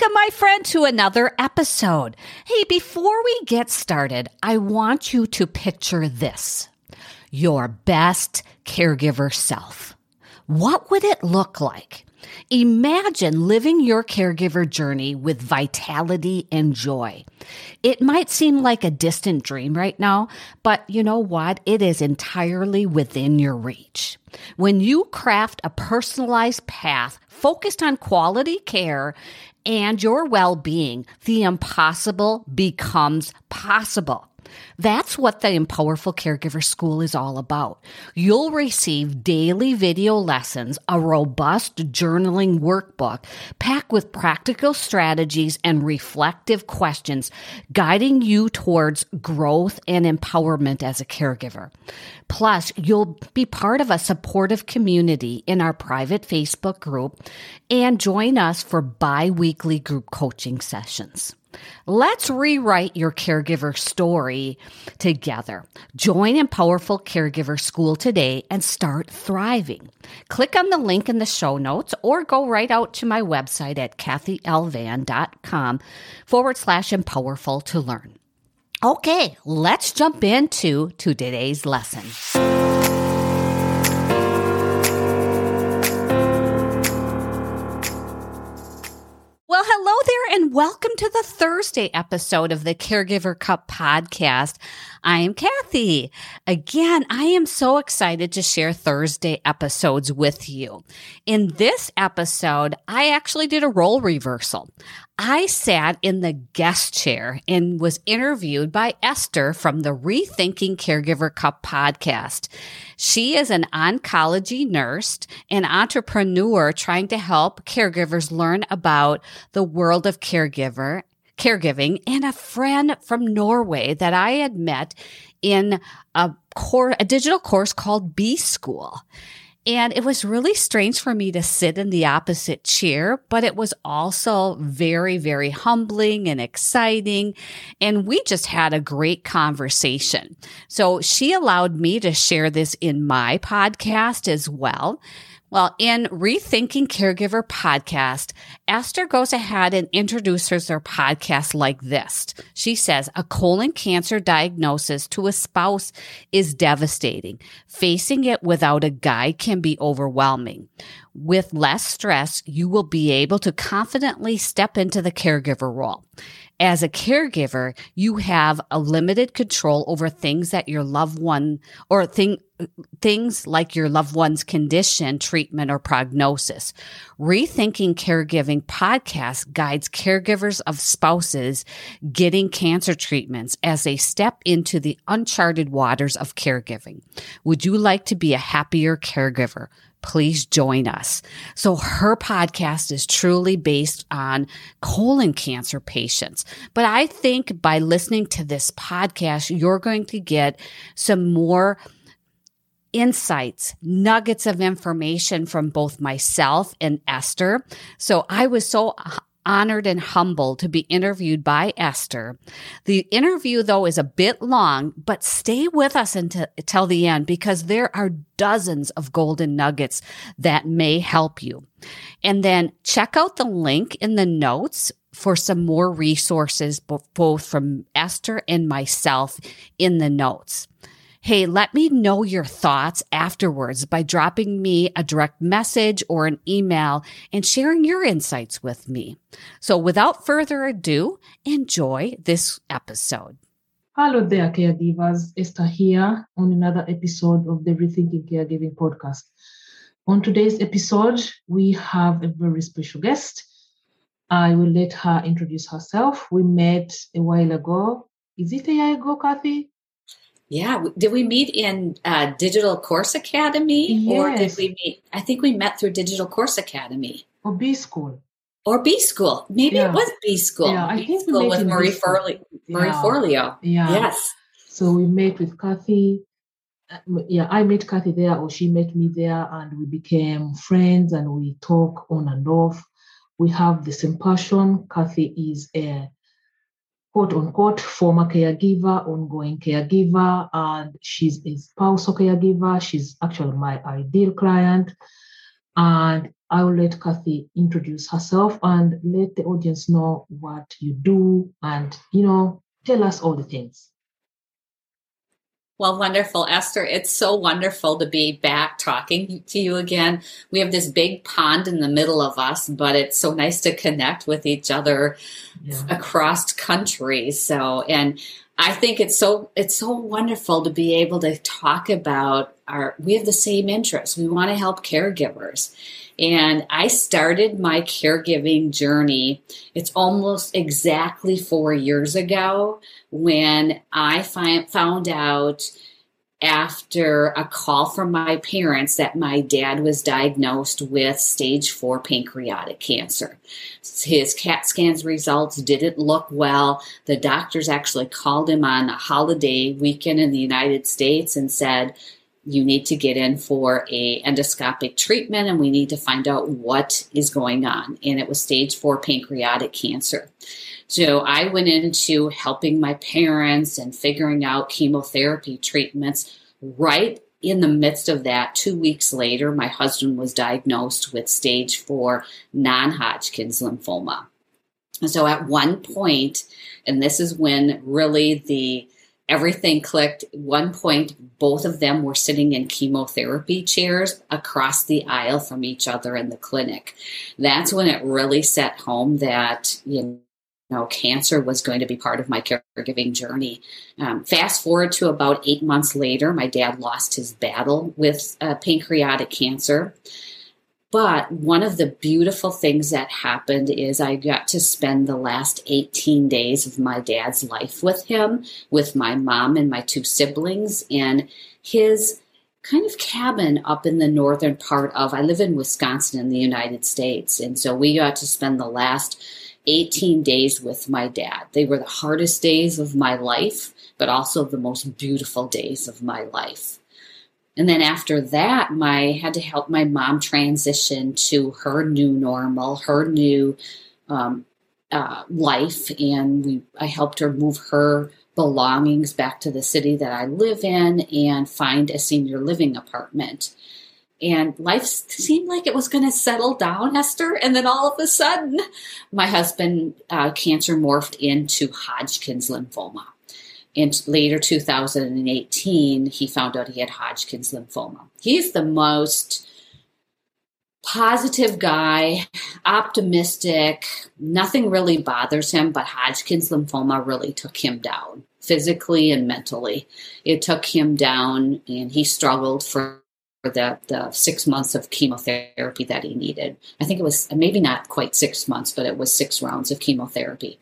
Welcome, my friend, to another episode. Hey, before we get started, I want you to picture this your best caregiver self. What would it look like? Imagine living your caregiver journey with vitality and joy. It might seem like a distant dream right now, but you know what? It is entirely within your reach. When you craft a personalized path focused on quality care and your well being, the impossible becomes possible. That's what the Empowerful Caregiver School is all about. You'll receive daily video lessons, a robust journaling workbook packed with practical strategies and reflective questions, guiding you towards growth and empowerment as a caregiver. Plus, you'll be part of a supportive community in our private Facebook group and join us for bi weekly group coaching sessions. Let's rewrite your caregiver story together. Join Empowerful Caregiver School today and start thriving. Click on the link in the show notes or go right out to my website at kathylynn.com forward slash empowerful to learn. Okay, let's jump into to today's lesson. Well, hello there and welcome to the Thursday episode of the Caregiver Cup podcast. I am Kathy. Again, I am so excited to share Thursday episodes with you. In this episode, I actually did a role reversal. I sat in the guest chair and was interviewed by Esther from the Rethinking Caregiver Cup podcast. She is an oncology nurse and entrepreneur trying to help caregivers learn about the world of caregiver caregiving and a friend from Norway that I had met in a core, a digital course called B School. And it was really strange for me to sit in the opposite chair, but it was also very, very humbling and exciting. And we just had a great conversation. So she allowed me to share this in my podcast as well. Well, in Rethinking Caregiver podcast, Esther goes ahead and introduces her podcast like this. She says, a colon cancer diagnosis to a spouse is devastating. Facing it without a guide can be overwhelming. With less stress, you will be able to confidently step into the caregiver role as a caregiver, you have a limited control over things that your loved one or thing, things like your loved one's condition, treatment, or prognosis. Rethinking Caregiving podcast guides caregivers of spouses getting cancer treatments as they step into the uncharted waters of caregiving. Would you like to be a happier caregiver? Please join us. So her podcast is truly based on colon cancer patients. But I think by listening to this podcast, you're going to get some more insights, nuggets of information from both myself and Esther. So I was so honored and humbled to be interviewed by Esther. The interview, though, is a bit long, but stay with us until, until the end because there are dozens of golden nuggets that may help you. And then check out the link in the notes for some more resources, both from Esther and myself in the notes. Hey, let me know your thoughts afterwards by dropping me a direct message or an email and sharing your insights with me. So without further ado, enjoy this episode. Hello there, caregivers. Esther here on another episode of the Rethinking Caregiving podcast. On today's episode, we have a very special guest. I will let her introduce herself. We met a while ago. Is it a year ago, Kathy? Yeah. Did we meet in uh, Digital Course Academy? Yes. Or did we meet? I think we met through Digital Course Academy. Or B School. Or B School. Maybe Yeah. it was B School. Yeah, I B think we School met with Marie. Forli- Marie Yeah. Forleo. Yeah. Yes. So we met with Kathy. Uh, Yeah, I met Kathy there, or she met me there, and we became friends and we talk on and off. We have the same passion. Kathy is a quote unquote former caregiver, ongoing caregiver, and she's a spousal caregiver. She's actually my ideal client. And I'll let Kathy introduce herself and let the audience know what you do and, you know, tell us all the things. Well, wonderful, Esther. It's so wonderful to be back talking to you again. We have this big pond in the middle of us, but it's so nice to connect with each other yeah. across countries. So, and I think it's so it's so wonderful to be able to talk about our we have the same interests. We want to help caregivers. And I started my caregiving journey. It's almost exactly 4 years ago when I found out after a call from my parents that my dad was diagnosed with stage four pancreatic cancer. His CAT scans results didn't look well. The doctors actually called him on a holiday weekend in the United States and said, you need to get in for a endoscopic treatment and we need to find out what is going on and it was stage 4 pancreatic cancer so I went into helping my parents and figuring out chemotherapy treatments. Right in the midst of that, two weeks later, my husband was diagnosed with stage four non Hodgkin's lymphoma. So at one point, and this is when really the everything clicked. One point, both of them were sitting in chemotherapy chairs across the aisle from each other in the clinic. That's when it really set home that, you know, cancer was going to be part of my caregiving journey. Um, fast forward to about eight months later, my dad lost his battle with uh, pancreatic cancer. But one of the beautiful things that happened is I got to spend the last 18 days of my dad's life with him, with my mom and my two siblings, in his kind of cabin up in the northern part of, I live in Wisconsin in the United States. And so we got to spend the last 18 days with my dad. They were the hardest days of my life, but also the most beautiful days of my life. And then after that, my had to help my mom transition to her new normal, her new um, uh, life, and we I helped her move her belongings back to the city that I live in and find a senior living apartment and life seemed like it was going to settle down, Esther. And then all of a sudden, my husband uh, cancer morphed into Hodgkin's lymphoma. In later 2018, he found out he had Hodgkin's lymphoma. He's the most positive guy, optimistic. Nothing really bothers him, but Hodgkin's lymphoma really took him down physically and mentally. It took him down, and he struggled for the, the six months of chemotherapy that he needed. I think it was maybe not quite six months, but it was six rounds of chemotherapy.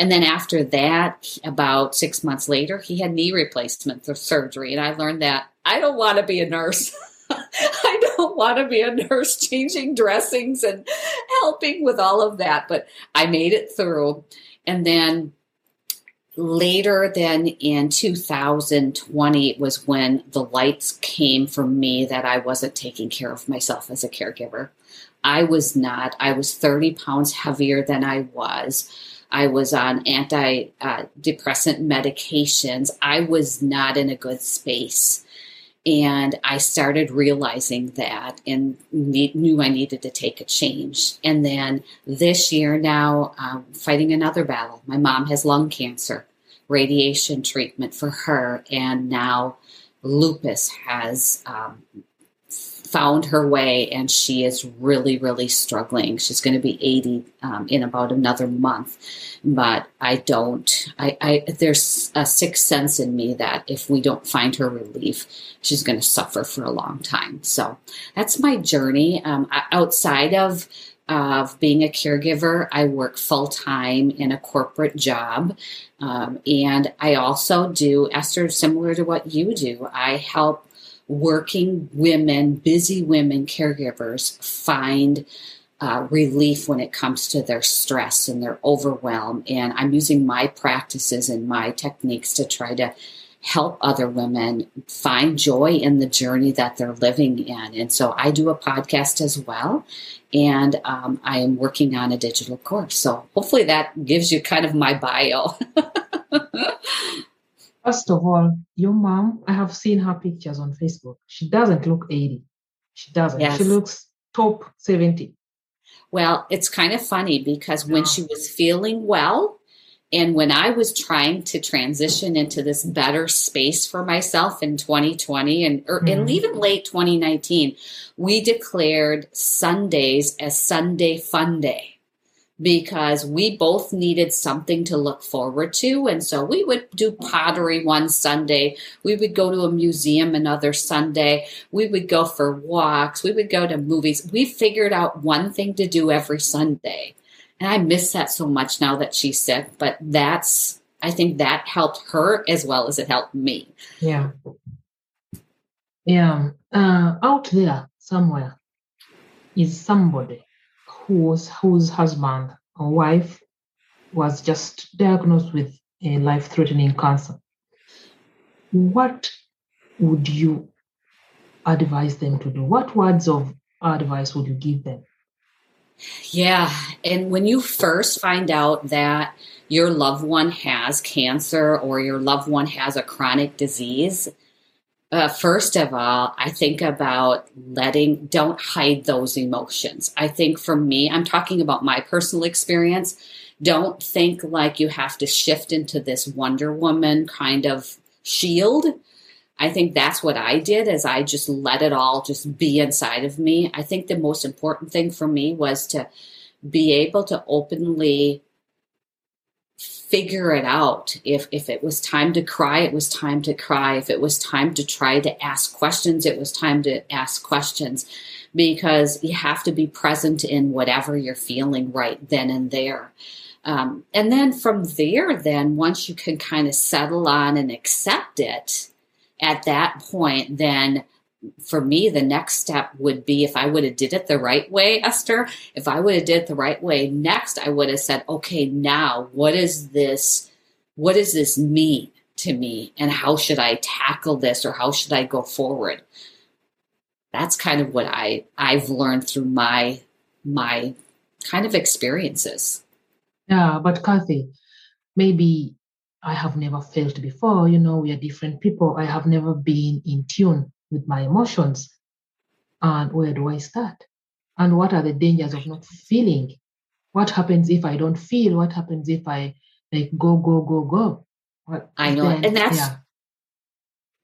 And then after that, about six months later, he had knee replacement surgery. And I learned that I don't want to be a nurse. I don't want to be a nurse changing dressings and helping with all of that. But I made it through. And then later than in 2020 was when the lights came for me that I wasn't taking care of myself as a caregiver. I was not. I was 30 pounds heavier than I was. I was on antidepressant uh, medications. I was not in a good space. And I started realizing that and knew I needed to take a change. And then this year now, um, fighting another battle. My mom has lung cancer, radiation treatment for her, and now lupus has um, found her way and she is really, really struggling. She's going to be 80 um, in about another month. But I don't, I, I, there's a sixth sense in me that if we don't find her relief, she's going to suffer for a long time. So that's my journey. Um, outside of, of being a caregiver, I work full time in a corporate job. Um, and I also do, Esther, similar to what you do, I help working women, busy women caregivers find uh, relief when it comes to their stress and their overwhelm. And I'm using my practices and my techniques to try to help other women find joy in the journey that they're living in. And so I do a podcast as well. And um, I am working on a digital course. So hopefully that gives you kind of my bio. First of all, your mom, I have seen her pictures on Facebook. She doesn't look 80. She doesn't. Yes. She looks top 70? Well, it's kind of funny because when she was feeling well, and when I was trying to transition into this better space for myself in 2020 and, or, mm-hmm. and even late 2019, we declared Sundays as Sunday Fun Day because we both needed something to look forward to. And so we would do pottery one Sunday. We would go to a museum another Sunday. We would go for walks. We would go to movies. We figured out one thing to do every Sunday. And I miss that so much now that she's sick, but that's, I think that helped her as well as it helped me. Yeah. Yeah. Uh, out there somewhere is somebody whose whose husband or wife was just diagnosed with a life-threatening cancer. What would you advise them to do? What words of advice would you give them? Yeah. And when you first find out that your loved one has cancer or your loved one has a chronic disease, uh, first of all, I think about letting, don't hide those emotions. I think for me, I'm talking about my personal experience. Don't think like you have to shift into this Wonder Woman kind of shield. I think that's what I did as I just let it all just be inside of me. I think the most important thing for me was to be able to openly figure it out. If if it was time to cry, it was time to cry. If it was time to try to ask questions, it was time to ask questions because you have to be present in whatever you're feeling right then and there. Um, and then from there, then once you can kind of settle on and accept it, at that point, then for me, the next step would be if I would have did it the right way, Esther, if I would have did it the right way, next I would have said, okay, now what is this, what does this mean to me? And how should I tackle this or how should I go forward? That's kind of what I, I've learned through my, my kind of experiences. Yeah, but Kathy, maybe I have never felt before. You know, we are different people. I have never been in tune with my emotions. And where do I start? And what are the dangers of not feeling? What happens if I don't feel? What happens if I like go, go, go, go? What, I know then, And that's, yeah.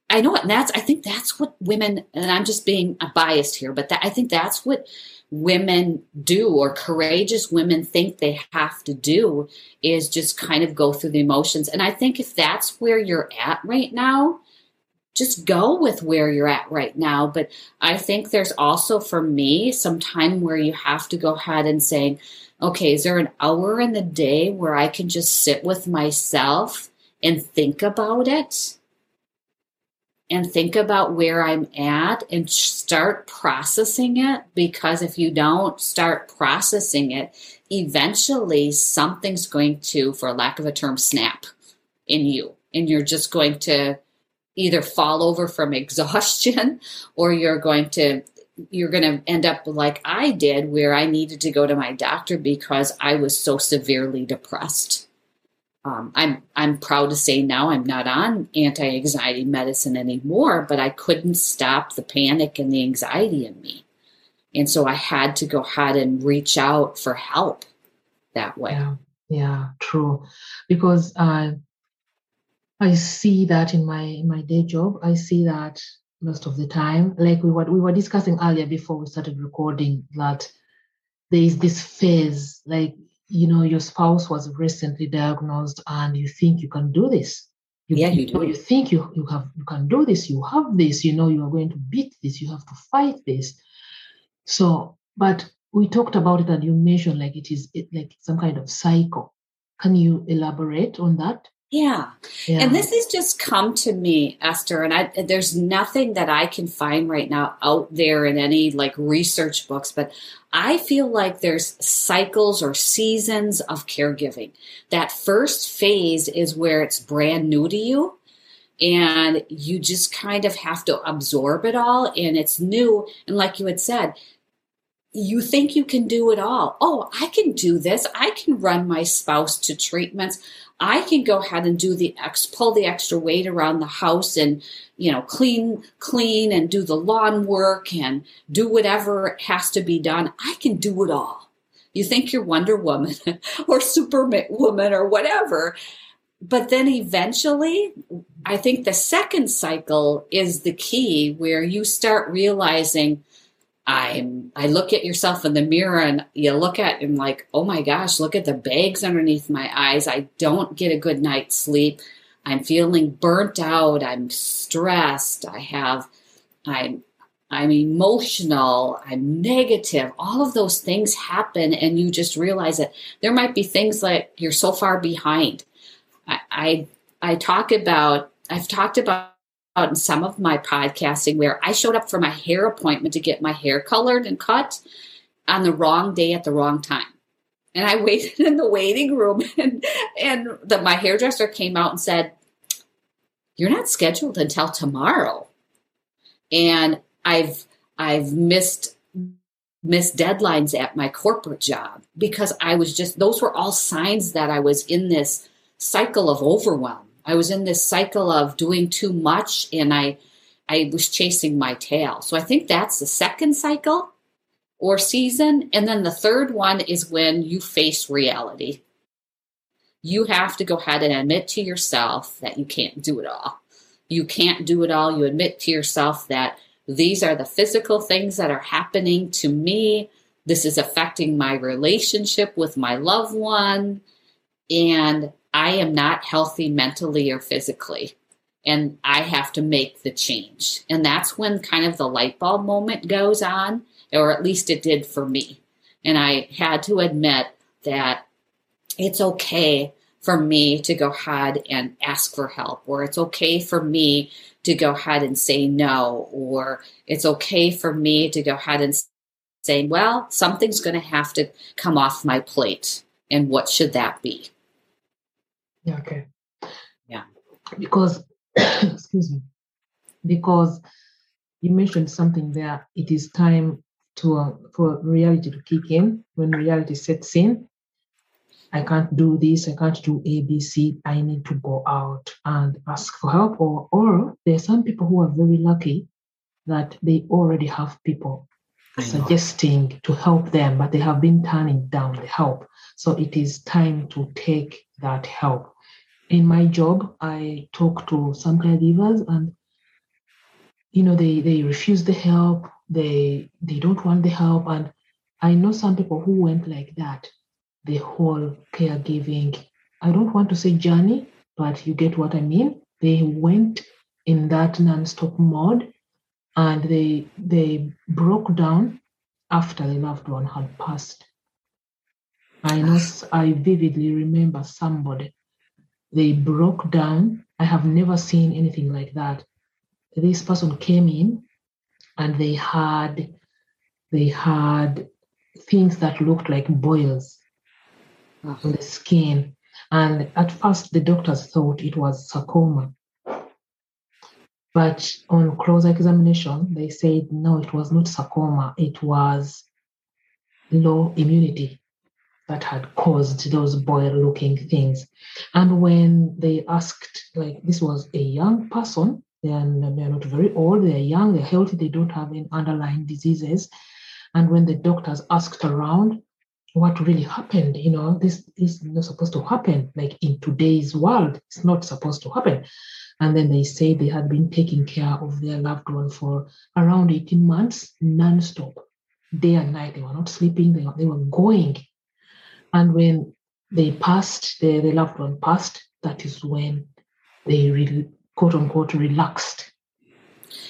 I know. And that's, I think that's what women, and I'm just being biased here, but that, I think that's what women do or courageous women think they have to do is just kind of go through the emotions. And I think if that's where you're at right now, just go with where you're at right now. But I think there's also for me some time where you have to go ahead and saying, okay, is there an hour in the day where I can just sit with myself and think about it? And think about where I'm at and start processing it. Because if you don't start processing it, eventually something's going to, for lack of a term, snap in you. And you're just going to either fall over from exhaustion or you're going to you're going to end up like I did where I needed to go to my doctor because I was so severely depressed. Um, I'm I'm proud to say now I'm not on anti-anxiety medicine anymore, but I couldn't stop the panic and the anxiety in me, and so I had to go ahead and reach out for help that way. Yeah, yeah true, because uh, I see that in my in my day job. I see that most of the time. Like we were we were discussing earlier before we started recording that there is this phase, like you know, your spouse was recently diagnosed and you think you can do this. You, yeah, you, do. You think you you have you can do this. You have this. You know, you are going to beat this. You have to fight this. So, but we talked about it and you mentioned like it is it, like some kind of cycle. Can you elaborate on that? Yeah. yeah. And this has just come to me, Esther, and I, there's nothing that I can find right now out there in any like research books, but I feel like there's cycles or seasons of caregiving. That first phase is where it's brand new to you and you just kind of have to absorb it all and it's new. And like you had said, you think you can do it all. Oh, I can do this. I can run my spouse to treatments. I can go ahead and do the ex, pull the extra weight around the house and, you know, clean, clean and do the lawn work and do whatever has to be done. I can do it all. You think you're Wonder Woman or Superwoman or whatever. But then eventually, I think the second cycle is the key where you start realizing I'm I look at yourself in the mirror and you look at and like, oh my gosh, look at the bags underneath my eyes. I don't get a good night's sleep. I'm feeling burnt out. I'm stressed. I have I'm I'm emotional, I'm negative. All of those things happen and you just realize that there might be things like you're so far behind. I I, I talk about I've talked about in some of my podcasting where I showed up for my hair appointment to get my hair colored and cut on the wrong day at the wrong time. And I waited in the waiting room and and the, my hairdresser came out and said, "You're not scheduled until tomorrow." And I've I've missed missed deadlines at my corporate job because I was just those were all signs that I was in this cycle of overwhelm I was in this cycle of doing too much and I I was chasing my tail. So I think that's the second cycle or season. And then the third one is when you face reality. You have to go ahead and admit to yourself that you can't do it all. You can't do it all. You admit to yourself that these are the physical things that are happening to me. This is affecting my relationship with my loved one. And I am not healthy mentally or physically. And I have to make the change. And that's when kind of the light bulb moment goes on, or at least it did for me. And I had to admit that it's okay for me to go ahead and ask for help, or it's okay for me to go ahead and say no, or it's okay for me to go ahead and say, well, something's going to have to come off my plate. And what should that be? Yeah, okay. Yeah. Because, excuse me, because you mentioned something there. It is time to uh, for reality to kick in. When reality sets in, I can't do this. I can't do A, B, C. I need to go out and ask for help. Or, or there are some people who are very lucky that they already have people suggesting to help them, but they have been turning down the help. So it is time to take that help in my job, I talk to some caregivers and you know they they refuse the help, they they don't want the help. And I know some people who went like that, the whole caregiving, I don't want to say journey, but you get what I mean. They went in that non-stop mode and they they broke down after the loved one had passed. I know I vividly remember somebody they broke down. I have never seen anything like that. This person came in and they had they had things that looked like boils ah. on the skin. And at first the doctors thought it was sarcoma. But on closer examination, they said no, it was not sarcoma, it was low immunity that had caused those boil looking things. And when they asked, like this was a young person, they are, they are not very old, they are young, they're healthy, they don't have any underlying diseases. And when the doctors asked around what really happened, you know, this, this is not supposed to happen. Like in today's world, it's not supposed to happen. And then they say they had been taking care of their loved one for around 18 months, non-stop, day and night. They were not sleeping, they were, they were going and when they passed, the, the loved one passed, that is when they really, quote unquote, relaxed.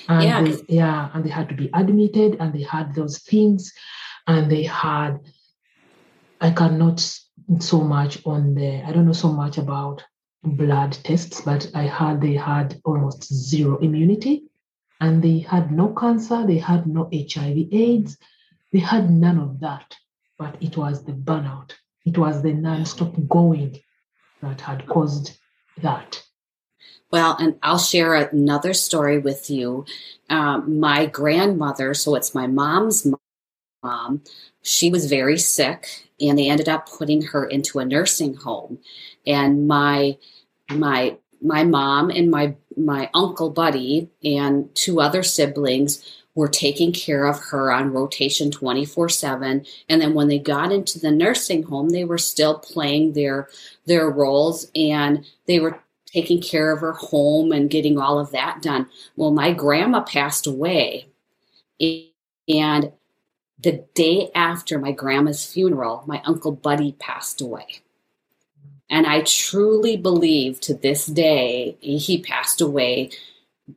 And yeah. They, yeah, and they had to be admitted and they had those things and they had, I cannot so much on the, I don't know so much about blood tests, but I heard they had almost zero immunity and they had no cancer, they had no HIV AIDS, they had none of that, but it was the burnout it was the non-stop going that had caused that. Well, and I'll share another story with you. Um, my grandmother, so it's my mom's mom, she was very sick and they ended up putting her into a nursing home. And my my my mom and my my uncle Buddy and two other siblings were taking care of her on rotation 24 7 and then when they got into the nursing home they were still playing their their roles and they were taking care of her home and getting all of that done. Well my grandma passed away. And the day after my grandma's funeral my uncle buddy passed away. And i truly believe to this day he passed away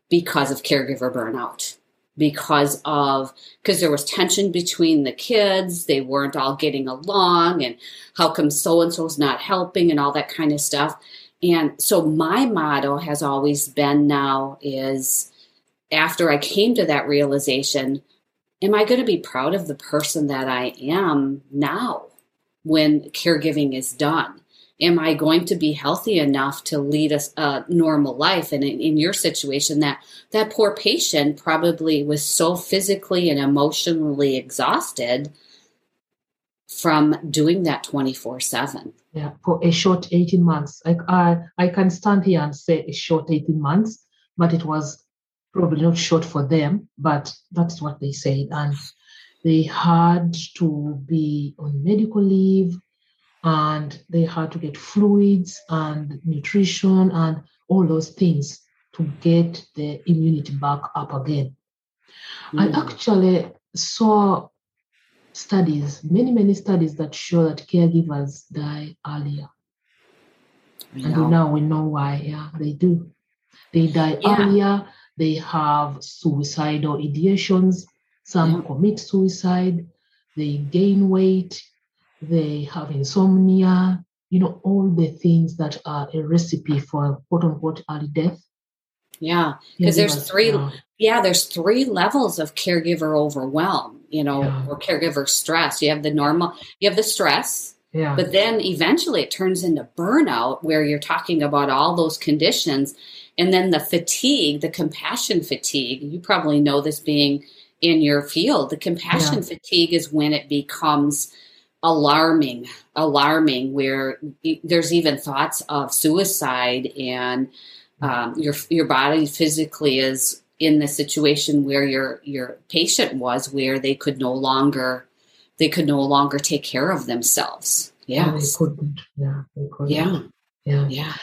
because of caregiver burnout because of because there was tension between the kids. They weren't all getting along and how come so and so's not helping and all that kind of stuff. And so my motto has always been now is after i came to that realization am i going to be proud of the person that i am now when caregiving is done am I going to be healthy enough to lead a, a normal life? And in, in, your situation, that that poor patient probably was so physically and emotionally exhausted from doing that 24 7 yeah for a short 18 months. Like i i can stand here and say a short 18 months but it was probably not short for them but that's what they said. And they had to be on medical leave and they had to get fluids and nutrition and all those things to get the immunity back up again. Mm. I actually saw studies, many, many studies that show that caregivers die earlier. And now we know why. Yeah, they do. They die yeah. earlier. They have suicidal ideations. Some yeah. commit suicide. They gain weight they have insomnia, you know, all the things that are a recipe for quote unquote early death. Yeah, because there's three. Yeah. yeah, there's three levels of caregiver overwhelm. You know, yeah. or caregiver stress. You have the normal. You have the stress. Yeah. But then eventually it turns into burnout, where you're talking about all those conditions, and then the fatigue, the compassion fatigue. You probably know this being in your field. The compassion fatigue is when it becomes alarming, alarming, where there's even thoughts of suicide, and um, your your body physically is in the situation where your your patient was, where they could no longer they could no longer take care of themselves. Yeah, they couldn't. Yeah, they couldn't. Yeah, yeah, yeah.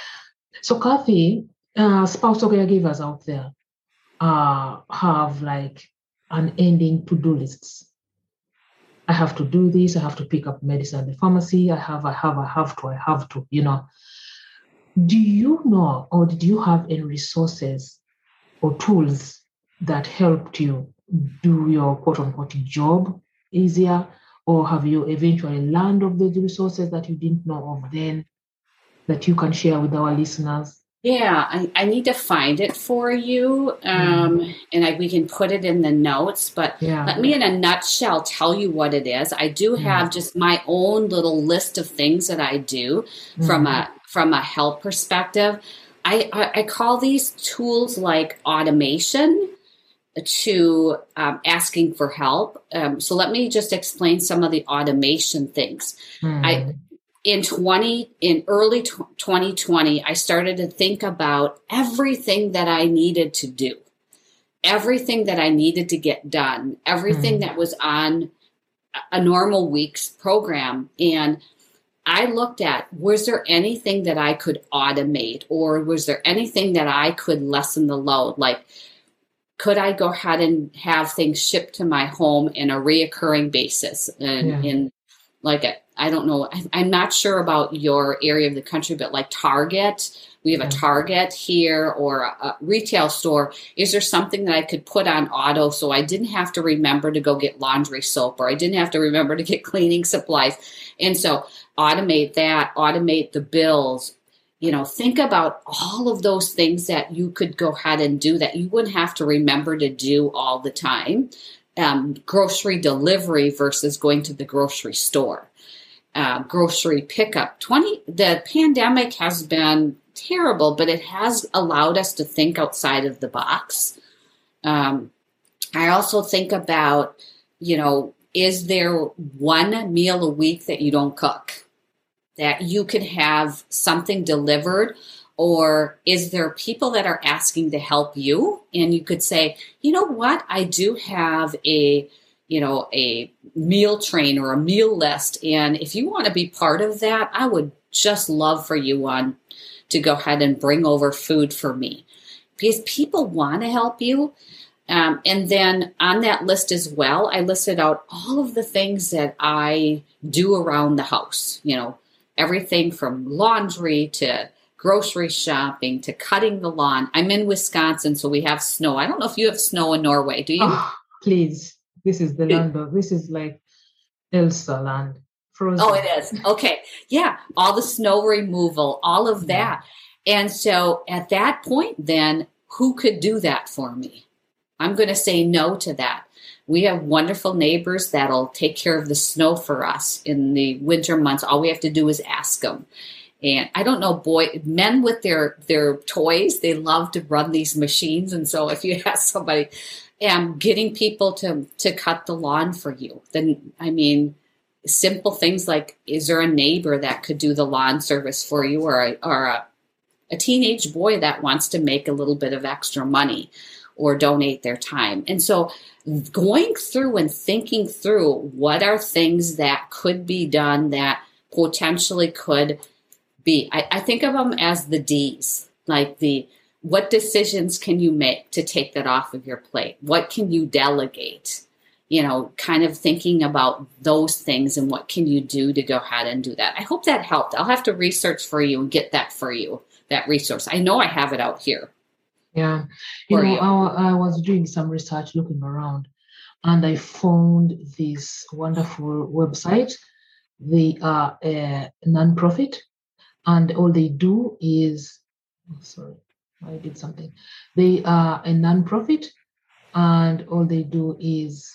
So, Kathy, uh, spousal caregivers out there uh, have like unending to do lists I have to do this. I have to pick up medicine at the pharmacy. I have, I have, I have to, I have to, you know. Do you know or did you have any resources or tools that helped you do your quote unquote job easier? Or have you eventually learned of those resources that you didn't know of then that you can share with our listeners? Yeah, I, I, need to find it for you, um, mm. and I, we can put it in the notes. But yeah. let me, in a nutshell, tell you what it is. I do have just my own little list of things that I do mm. from a from a health perspective. I, I, I call these tools like automation to um, asking for help. Um, so let me just explain some of the automation things. Mm. I in 20 in early 2020 i started to think about everything that i needed to do. Everything that i needed to get done. Everything mm-hmm. that was on a normal week's program. And i looked at was there anything that i could automate? Or was there anything that i could lessen the load? Like could i go ahead and have things shipped to my home in a reoccurring basis? And yeah. in like a I don't know. I'm not sure about your area of the country, but like Target, we have a Target here or a, a, retail store. Is there something that I could put on auto so I didn't have to remember to go get laundry soap or I didn't have to remember to get cleaning supplies? And so automate that, automate the bills. You know, think about all of those things that you could go ahead and do that you wouldn't have to remember to do all the time. Um, grocery delivery versus going to the grocery store uh, grocery pickup. 20 the pandemic has been terrible, but it has allowed us to think outside of the box. Um, I also think about, you know, is there one meal a week that you don't cook? That you could have something delivered? Or is there people that are asking to help you? And you could say, you know what? I do have a, you know, a meal train or a meal list. And if you want to be part of that, I would just love for you on to go ahead and bring over food for me because people want to help you. Um, and then on that list as well, I listed out all of the things that I do around the house. You know, everything from laundry to grocery shopping to cutting the lawn. I'm in Wisconsin, so we have snow. I don't know if you have snow in Norway. Do you? Oh, please, this is the land of this is like Elsa land. Frozen. Oh, it is. Okay. Yeah. All the snow removal, all of that. Yeah. And so at that point, then who could do that for me? I'm going to say no to that. We have wonderful neighbors that'll take care of the snow for us in the winter months. All we have to do is ask them. And I don't know, boy, men with their their toys, they love to run these machines. And so if you ask somebody, um, getting people to to cut the lawn for you, then I mean, simple things like, is there a neighbor that could do the lawn service for you, or a, or a a teenage boy that wants to make a little bit of extra money or donate their time. And so going through and thinking through what are things that could be done that potentially could be, I, I think of them as the D's, like the what decisions can you make to take that off of your plate? What can you delegate? You know, kind of thinking about those things and what can you do to go ahead and do that. I hope that helped. I'll have to research for you and get that for you, that resource. I know I have it out here. Yeah. You know, you? I, I was doing some research looking around and I found this wonderful website. They are a non-profit and all they do is, oh, sorry, I did something. They are a non-profit and all they do is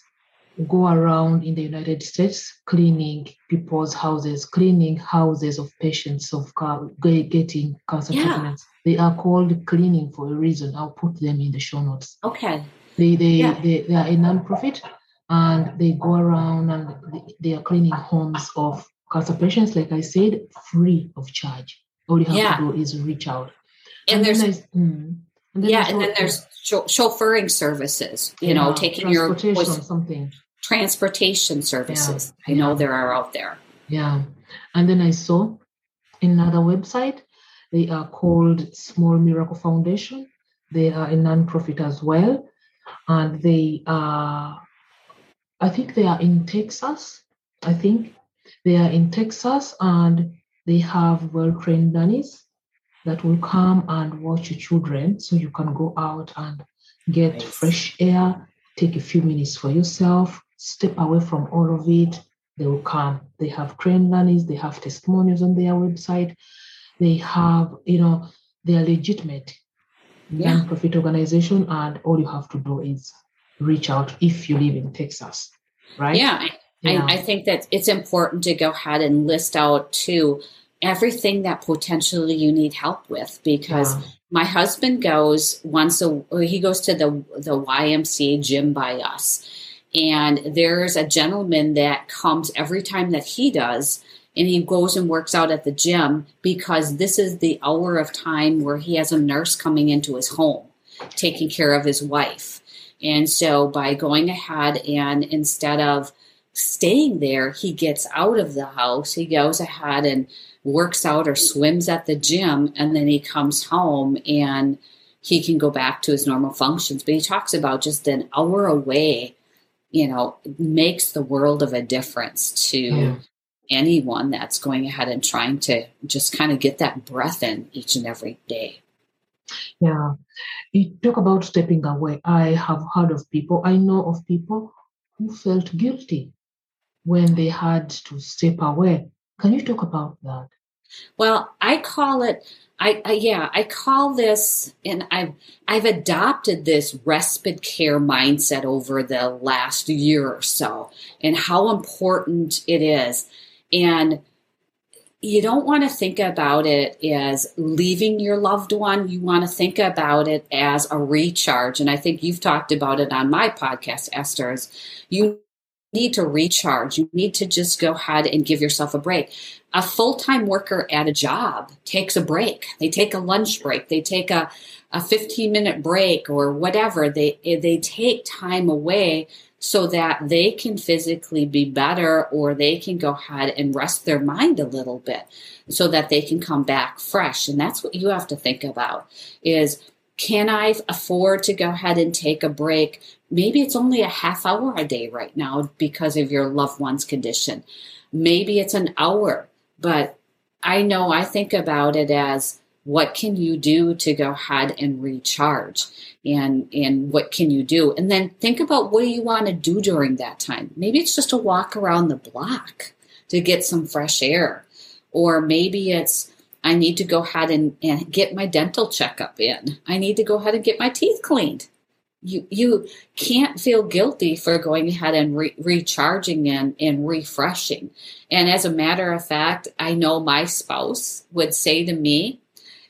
go around in the United States cleaning people's houses, cleaning houses of patients of car, getting cancer yeah. treatments. They are called cleaning for a reason. I'll put them in the show notes. Okay. They they yeah. they, they are a non-profit and they go around and they are cleaning homes of cancer patients, like I said, free of charge. All you have yeah. to do is reach out. And, and there's, there's mm, and yeah, and then there's chauffeuring services. You yeah, know, taking your something transportation services. Yeah, I know there are out there. Yeah, and then I saw another website they are called Small Miracle Foundation. They are a nonprofit as well. And they are, I think they are in Texas. I think they are in Texas and they have well trained nannies that will come and watch your children so you can go out and get nice. fresh air, take a few minutes for yourself, step away from all of it. They will come. They have trained nannies, they have testimonials on their website they have, you know, they are legitimate yeah. non-profit organization, and all you have to do is reach out if you live in Texas, right? Yeah, yeah. I, I think that it's important to go ahead and list out too everything that potentially you need help with because yeah. my husband goes once a he goes to the the YMCA gym by us and there's a gentleman that comes every time that he does and he goes and works out at the gym because this is the hour of time where he has a nurse coming into his home taking care of his wife. And so by going ahead and instead of staying there, he gets out of the house, he goes ahead and works out or swims at the gym, and then he comes home and he can go back to his normal functions. But he talks about just an hour away, you know, makes the world of a difference to yeah anyone that's going ahead and trying to just kind of get that breath in each and every day. Yeah. You talk about stepping away. I have heard of people, I know of people who felt guilty when they had to step away. Can you talk about that? Well, I call it I, I, yeah, I call this, and I've I've adopted this respite care mindset over the last year or so, and how important it is. And you don't want to think about it as leaving your loved one. You want to think about it as a recharge. And I think you've talked about it on my podcast, Esther. Is you need to recharge. You need to just go ahead and give yourself a break. A full time worker at a job takes a break. They take a lunch break. They take a, a 15 minute break or whatever. They, they take time away so that they can physically be better or they can go ahead and rest their mind a little bit so that they can come back fresh. And that's what you have to think about is can I afford to go ahead and take a break? Maybe it's only a half hour a day right now because of your loved one's condition. Maybe it's an hour, but I know I think about it as what can you do to go ahead and recharge and and what can you do and then think about what do you want to do during that time maybe it's just a walk around the block to get some fresh air or maybe it's I need to go ahead and, and get my dental checkup in. I need to go ahead and get my teeth cleaned. You you can't feel guilty for going ahead and re- recharging and, and refreshing. And as a matter of fact, I know my spouse would say to me,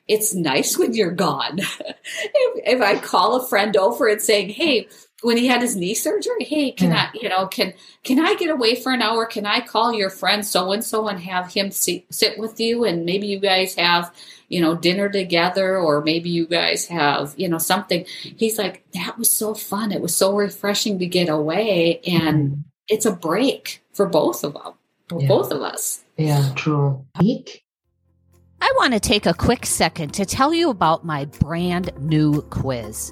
it's nice when you're gone. if, if I call a friend over and saying, hey, when he had his knee surgery, hey, can yeah. I, you know, can can I get away for an hour? Can I call your friend so and so and have him sit, sit with you, and maybe you guys have, you know, dinner together, or maybe you guys have, you know, something. He's like, that was so fun. It was so refreshing to get away, and mm. it's a break for both of them, for yeah. both of us. Yeah, true. Week. I want to take a quick second to tell you about my brand new quiz.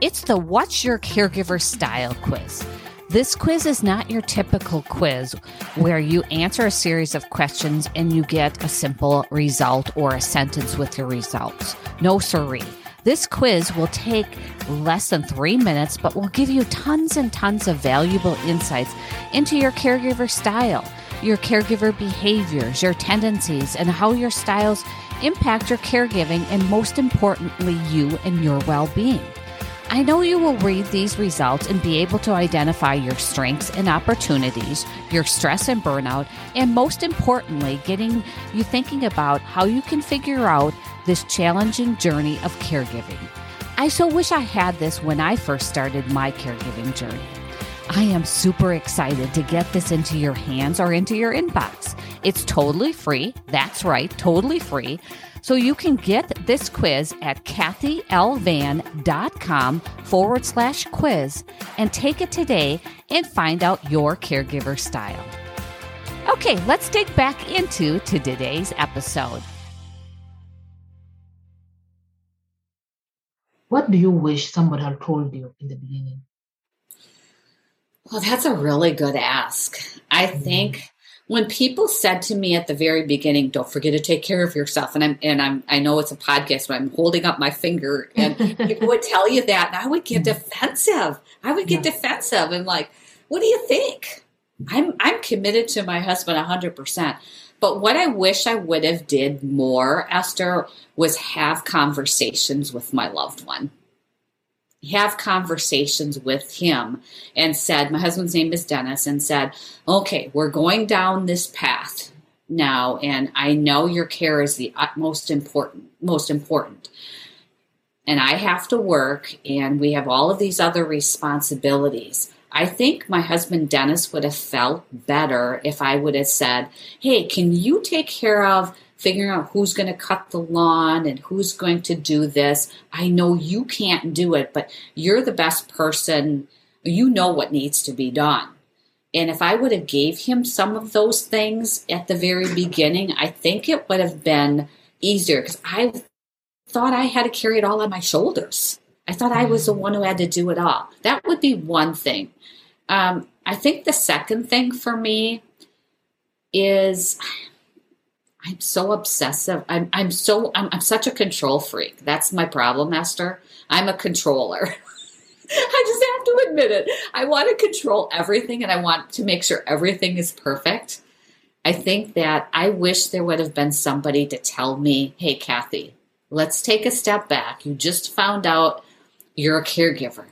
It's the What's Your Caregiver Style quiz. This quiz is not your typical quiz where you answer a series of questions and you get a simple result or a sentence with your results. No, siree. This quiz will take less than three minutes, but will give you tons and tons of valuable insights into your caregiver style, your caregiver behaviors, your tendencies, and how your styles impact your caregiving, and most importantly, you and your well being. I know you will read these results and be able to identify your strengths and opportunities, your stress and burnout, and most importantly, getting you thinking about how you can figure out this challenging journey of caregiving. I so wish I had this when I first started my caregiving journey. I am super excited to get this into your hands or into your inbox. It's totally free. That's right, totally free. So you can get this quiz at kathylynn.com forward slash quiz and take it today and find out your caregiver style. Okay, let's dig back into to today's episode. What do you wish someone had told you in the beginning? Well, that's a really good ask. I mm-hmm. think when people said to me at the very beginning, "Don't forget to take care of yourself," and I'm and I'm I know it's a podcast, but I'm holding up my finger, and people would tell you that, and I would get defensive. I would get yeah. defensive, and like, what do you think? I'm I'm committed to my husband hundred percent. But what I wish I would have did more, Esther, was have conversations with my loved one have conversations with him and said, my husband's name is Dennis, and said, okay, we're going down this path now, and I know your care is the utmost important, most important. And I have to work, and we have all of these other responsibilities. I think my husband Dennis would have felt better if I would have said, Hey, can you take care of figuring out who's going to cut the lawn and who's going to do this. I know you can't do it, but you're the best person. You know what needs to be done. And if I would have gave him some of those things at the very beginning, I think it would have been easier because I thought I had to carry it all on my shoulders. I thought I was the one who had to do it all. That would be one thing. Um, I think the second thing for me is I'm so obsessive. I'm I'm so I'm, I'm such a control freak. That's my problem, Esther. I'm a controller. I just have to admit it. I want to control everything and I want to make sure everything is perfect. I think that I wish there would have been somebody to tell me, hey, Kathy, let's take a step back. You just found out you're a caregiver.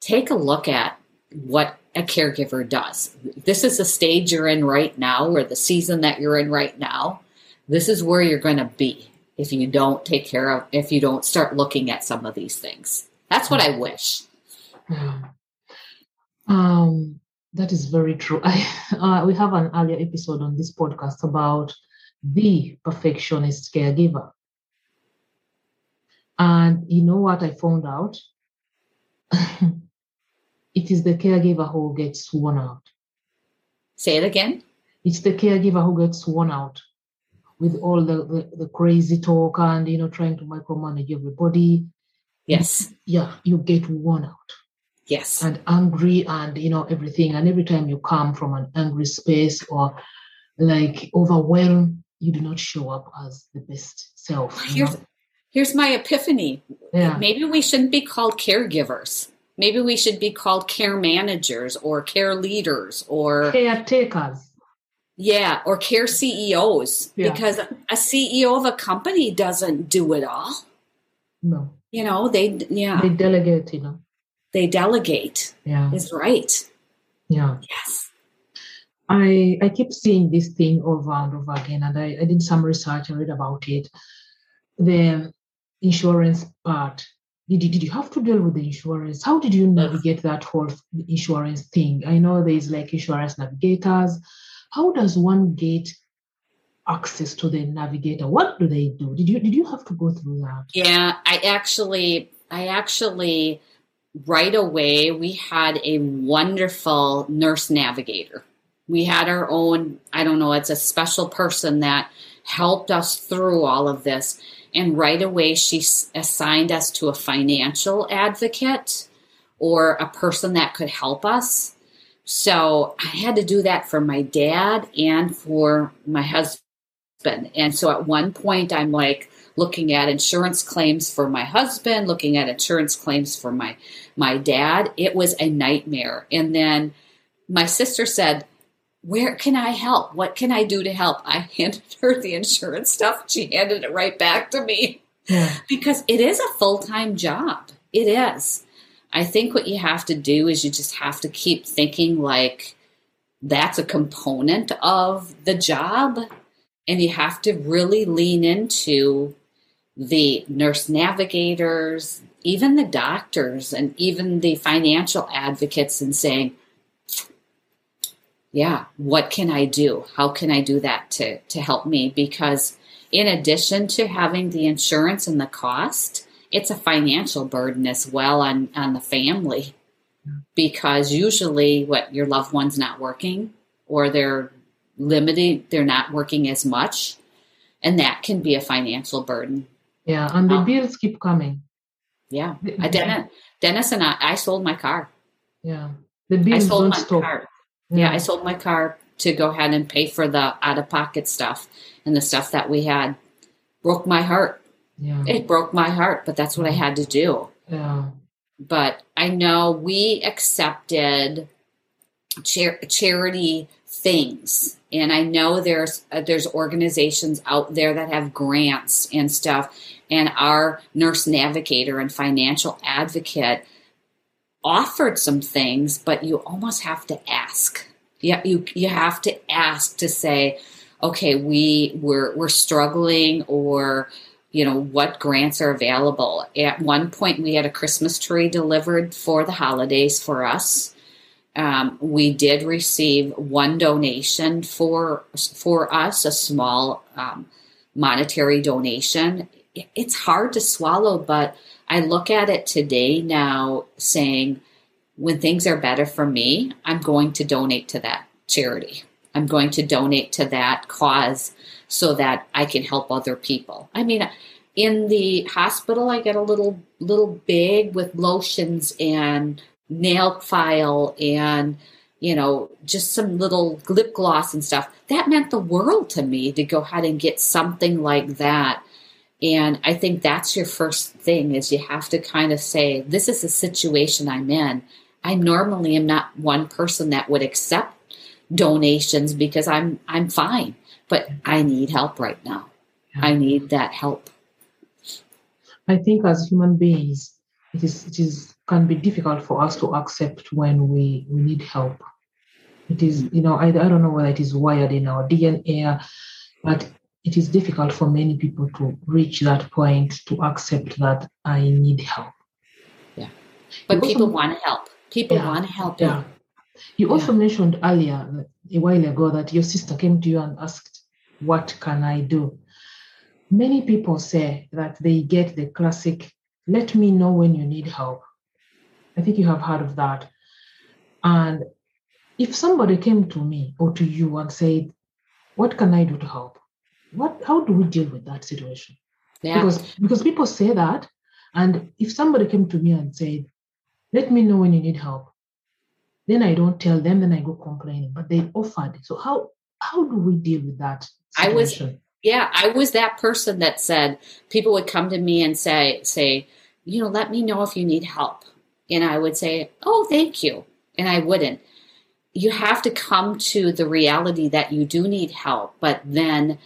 Take a look at what a caregiver does. This is the stage you're in right now, or the season that you're in right now. This is where you're going to be if you don't take care of, if you don't start looking at some of these things. That's what I wish. Um, That is very true. I, uh, we have an earlier episode on this podcast about the perfectionist caregiver. And you know what I found out? it is the caregiver who gets worn out. Say it again. It's the caregiver who gets worn out with all the, the, the crazy talk and you know trying to micromanage everybody. Yes. Yeah, you get worn out Yes. and angry and you know everything. And every time you come from an angry space or like overwhelmed, you do not show up as the best self. Here's know? here's my epiphany. Yeah. Maybe we shouldn't be called caregivers. Maybe we should be called care managers or care leaders or Caretakers. yeah, or care CEOs Yeah. because a CEO of a company doesn't do it all. No. You know, they yeah, They delegate, you know. they delegate. Yeah. Is right. Yeah. Yes. I I keep seeing this thing over and over again, and I, I did some research. I read about it. The insurance part. Did you, did you have to deal with the insurance? How did you navigate that whole insurance thing? I know there's like insurance navigators. How does one get access to the navigator? What do they do? Did you did you have to go through that? Yeah, I actually, I actually, right away, we had a wonderful nurse navigator. We had our own, I don't know, it's a special person that helped us through all of this. And right away, she assigned us to a financial advocate or a person that could help us. So I had to do that for my dad and for my husband. And so at one point, I'm like, looking at insurance claims for my husband, looking at insurance claims for my my dad. It was a nightmare. And then my sister said, "Where can I help? What can I do to help?" I handed her the insurance stuff. She handed it right back to me Yeah. because it is a full-time job. It is. I think what you have to do is you just have to keep thinking like that's a component of the job and you have to really lean into the nurse navigators, even the doctors, and even the financial advocates, and saying, Yeah, what can I do? How can I do that to, to help me? Because in addition to having the insurance and the cost, it's a financial burden as well on, on the family. Because usually, what your loved one's not working, or they're limited, they're not working as much, and that can be a financial burden. Yeah. And the Um, bills keep coming. Yeah. Dennis, Dennis and I, I sold my car. Yeah. The I bills sold don't my stop. car. Yeah, I sold my car to go ahead and pay for the out of pocket stuff and the stuff that we had. Broke my heart. Yeah. It broke my heart, but that's what I had to do. Yeah. But I know we accepted char- charity things, and I know there's uh, there's organizations out there that have grants and stuff. And our nurse navigator and financial advocate offered some things, but you almost have to ask. Yeah, you you have to ask to say, okay, we we're we're struggling, or you know what grants are available. At one point, we had a Christmas tree delivered for the holidays for us. Um, we did receive one donation for for us, a small um, monetary donation. It's hard to swallow, but I look at it today now, saying when things are better for me, I'm going to donate to that charity. I'm going to donate to that cause so that I can help other people. I mean, in the hospital, I get a little little bag with lotions and nail file and you know just some little lip gloss and stuff. That meant the world to me to go ahead and get something like that. And I think that's your first thing is you have to kind of say, this is the situation I'm in. I normally am not one person that would accept donations because I'm I'm fine, but I need help right now. I need that help. I think as human beings, it is it is can be difficult for us to accept when we, we need help. It is, you know, I, I don't know whether it is wired in our DNA, but it is difficult for many people to reach that point to accept that I need help. Yeah. But Also- people want help. People Yeah. want help Yeah. you. You also mentioned earlier, a while ago, that your sister came to you and asked, What can I do? Many people say that they get the classic, Let me know when you need help. I think you have heard of that. And if somebody came to me or to you and said, What can I do to help? What how do we deal with that situation? Yeah. Because because people say that, and if somebody came to me and said, Let me know when you need help, then I don't tell them, then I go complaining. But they offered. So how how do we deal with that? Situation? I was yeah, I was that person that said people would come to me and say say, you know, let me know if you need help. And I would say, Oh, thank you. And I wouldn't. You have to come to the reality that you do need help, but then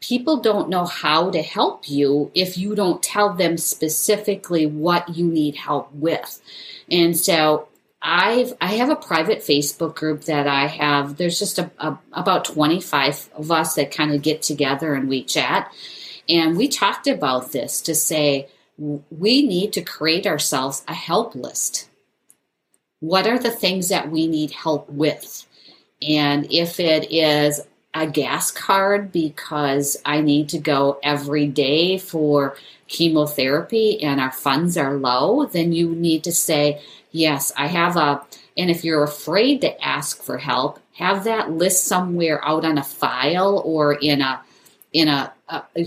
people don't know how to help you if you don't tell them specifically what you need help with. And so I've I have a private Facebook group that I have. There's just a, a, about 25 of us that kind of get together and we chat. And we talked about this to say we need to create ourselves a help list. What are the things that we need help with? And if it is a gas card because I need to go every day for chemotherapy and our funds are low, then you need to say, Yes, I have a, and if you're afraid to ask for help, have that list somewhere out on a file or in a, in a,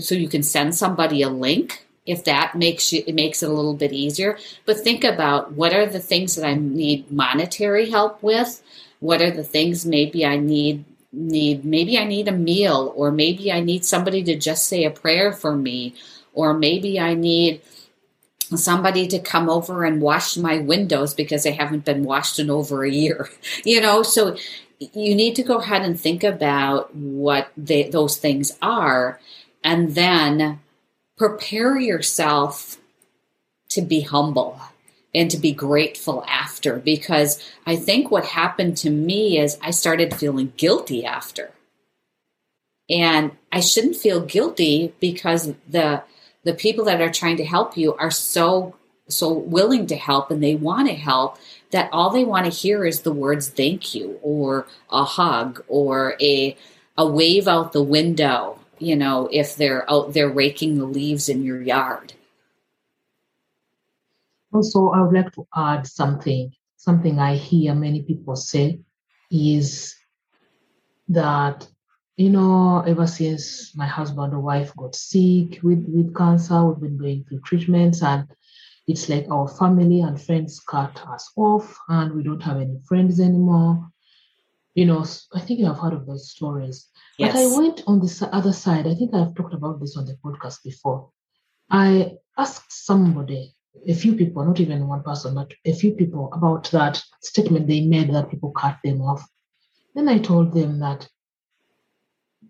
so you can send somebody a link if that makes you it makes it a little bit easier. But think about what are the things that i need monetary help with? What are the things maybe i need need maybe i need a meal or maybe i need somebody to just say a prayer for me or maybe i need somebody to come over and wash my windows because they haven't been washed in over a year you know? So you need to go ahead and think about what they, those things are and then prepare yourself to be humble and to be grateful after because I think what happened to me is I started feeling guilty after. And I shouldn't feel guilty because the the people that are trying to help you are so so willing to help and they want to help that all they want to hear is the words thank you or a hug or a a wave out the window, you know, if they're out there raking the leaves in your yard also, I would like to add something. Something I hear many people say is that, you know, ever since my husband or wife got sick with, with cancer, we've been going through treatments and it's like our family and friends cut us off and we don't have any friends anymore. You know, I think you have heard of those stories. Yes. But I went on the other side. I think I've talked about this on the podcast before. I asked somebody a few people, not even one person, but a few people about that statement they made that people cut them off. Then I told them that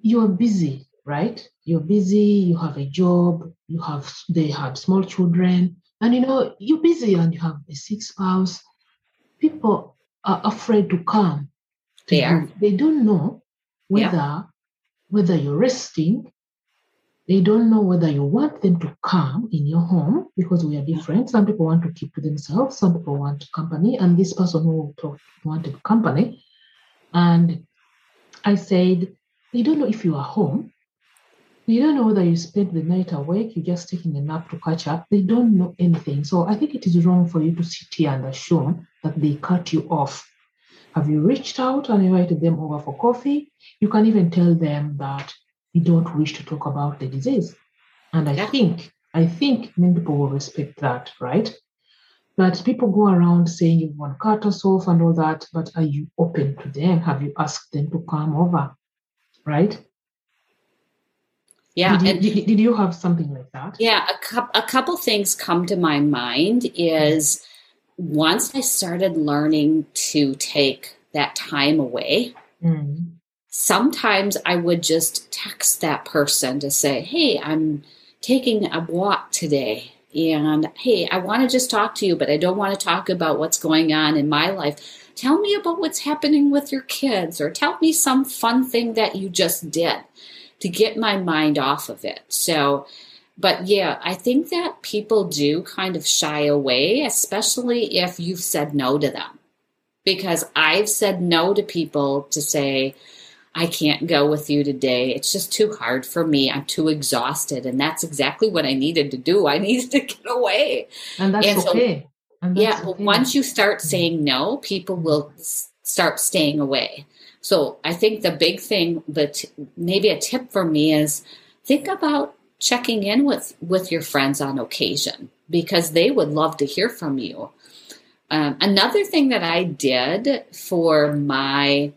you're busy, right? You're busy, you have a job, you have they have small children, and you know, you're busy and you have a sick spouse. People are afraid to come. They are. They don't know whether yeah. whether you're resting they don't know whether you want them to come in your home because we are different. Some people want to keep to themselves, some people want company, and this person who wanted company. And I said, they don't know if you are home. They don't know whether you spent the night awake, you're just taking a nap to catch up. They don't know anything. So I think it is wrong for you to sit here and assume that they cut you off. Have you reached out and invited them over for coffee? You can even tell them that we don't wish to talk about the disease. And I yeah. think, I think many people will respect that, right? But people go around saying you want to cut us off and all that, but are you open to them? Have you asked them to come over? Right? Yeah. Did you, did, did you have something like that? Yeah, a, cu- a couple things come to my mind is once I started learning to take that time away, mm sometimes I would just text that person to say, Hey, I'm taking a walk today. And hey, I want to just talk to you, but I don't want to talk about what's going on in my life. Tell me about what's happening with your kids, or tell me some fun thing that you just did to get my mind off of it. So, but yeah, I think that people do kind of shy away, especially if you've said no to them. because I've said no to people to say, I can't go with you today. It's just too hard for me. I'm too exhausted. And that's exactly what I needed to do. I needed to get away. And that's And so- okay. And that's yeah, but okay. once you start saying no, people will start staying away. So I think the big thing that maybe a tip for me is think about checking in with with your friends on occasion because they would love to hear from you. Um, another thing that I did for my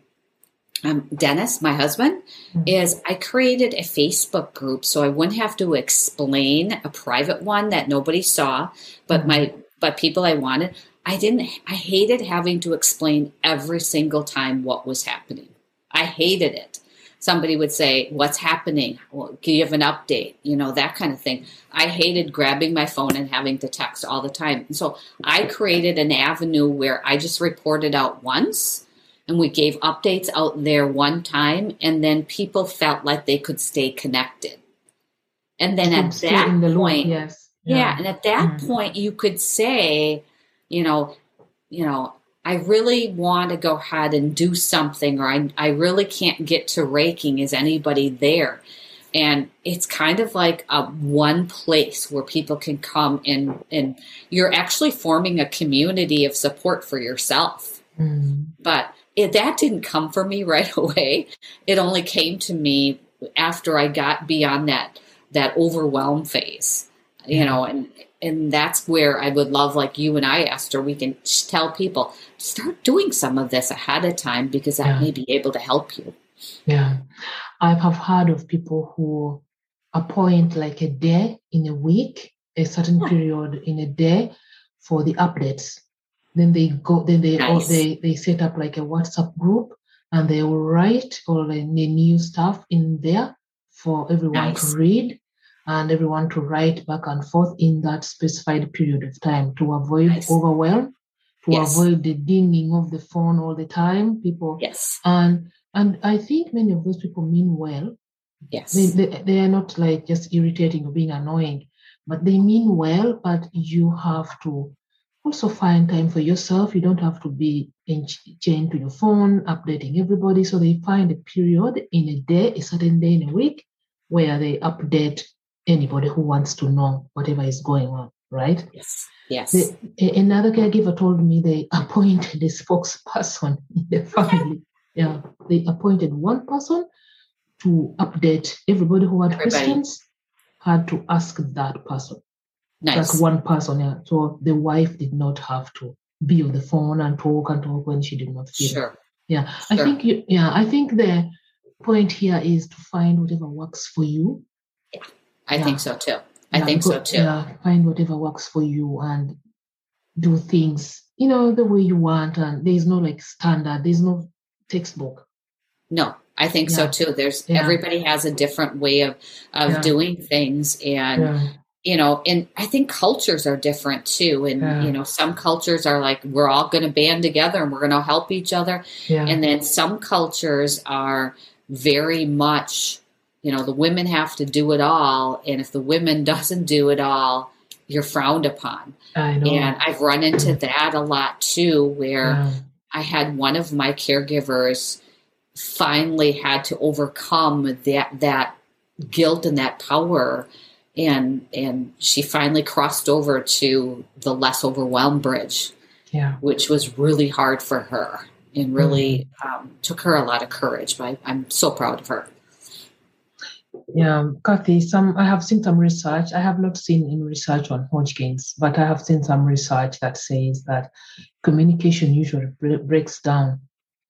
um, Dennis, my husband, Mhm. is I created a Facebook group so I wouldn't have to explain a private one that nobody saw, but Mhm. my but people I wanted. I didn't. I hated having to explain every single time what was happening. I hated it. Somebody would say, "What's happening? Well, can you have an update?" You know that kind of thing. I hated grabbing my phone and having to text all the time. And so I created an avenue where I just reported out once and we gave updates out there one time and then people felt like they could stay connected. And then at that the loop, point, yes. yeah, and at that Mm. point you could say, you know, you know, I really want to go ahead and do something or I I really can't get to raking. Is anybody there? And it's kind of like a one place where people can come and and you're actually forming a community of support for yourself. Mm. But it, that didn't come for me right away. It only came to me after I got beyond that that overwhelm phase, you Yeah. know, and and that's where I would love, like you and I, Esther, we can tell people start doing some of this ahead of time because Yeah. may be able to help you. Yeah. I have heard of people who appoint like a day in a week, a certain Yeah. period in a day for the updates. Then they go, then they Nice. they they set up like a WhatsApp group and they will write all the new stuff in there for everyone Nice. to read and everyone to write back and forth in that specified period of time to avoid Nice. overwhelm, to Yes. avoid the dinging of the phone all the time. People Yes, and and I think many of those people mean well. yes, They, they they are not like just irritating or being annoying, but they mean well. But you have to also find time for yourself. You don't have to be in chained to your phone, updating everybody. So they find a period in a day, a certain day in a week, where they update anybody who wants to know whatever is going on. Right. yes, yes. The, another caregiver told me they appointed a spokesperson in the family. Yeah, they appointed one person to update everybody who had Everybody. questions. Had to ask that person. Nice. Like one person. Yeah. So the wife did not have to be on the phone and talk and talk when she did not feel. Sure. Yeah, I Sure. think you. Yeah, I think the point here is to find whatever works for you. I Yeah. think so too. I Yeah, think so too. Yeah, find whatever works for you and do things, you know, the way you want. And there's no like standard, there's no textbook. No, I think so too. There's Yeah. everybody has a different way of of Yeah. doing things, and Yeah. You know, and I think cultures are different too. And Yeah. you know, some cultures are like we're all going to band together and we're going to help each other, Yeah. and then some cultures are very much, you know, the women have to do it all, and if the women doesn't do it all, you're frowned upon. I know. And I've run into that a lot too, where Yeah. I had one of my caregivers finally had to overcome that that guilt and that power and and she finally crossed over to the less overwhelmed bridge Yeah. which was really hard for her and really um, took her a lot of courage but I, i'm so proud of her Yeah. Kathy, some I have seen some research. I have not seen in research on Hodgkin's, but I have seen some research that says that communication usually breaks down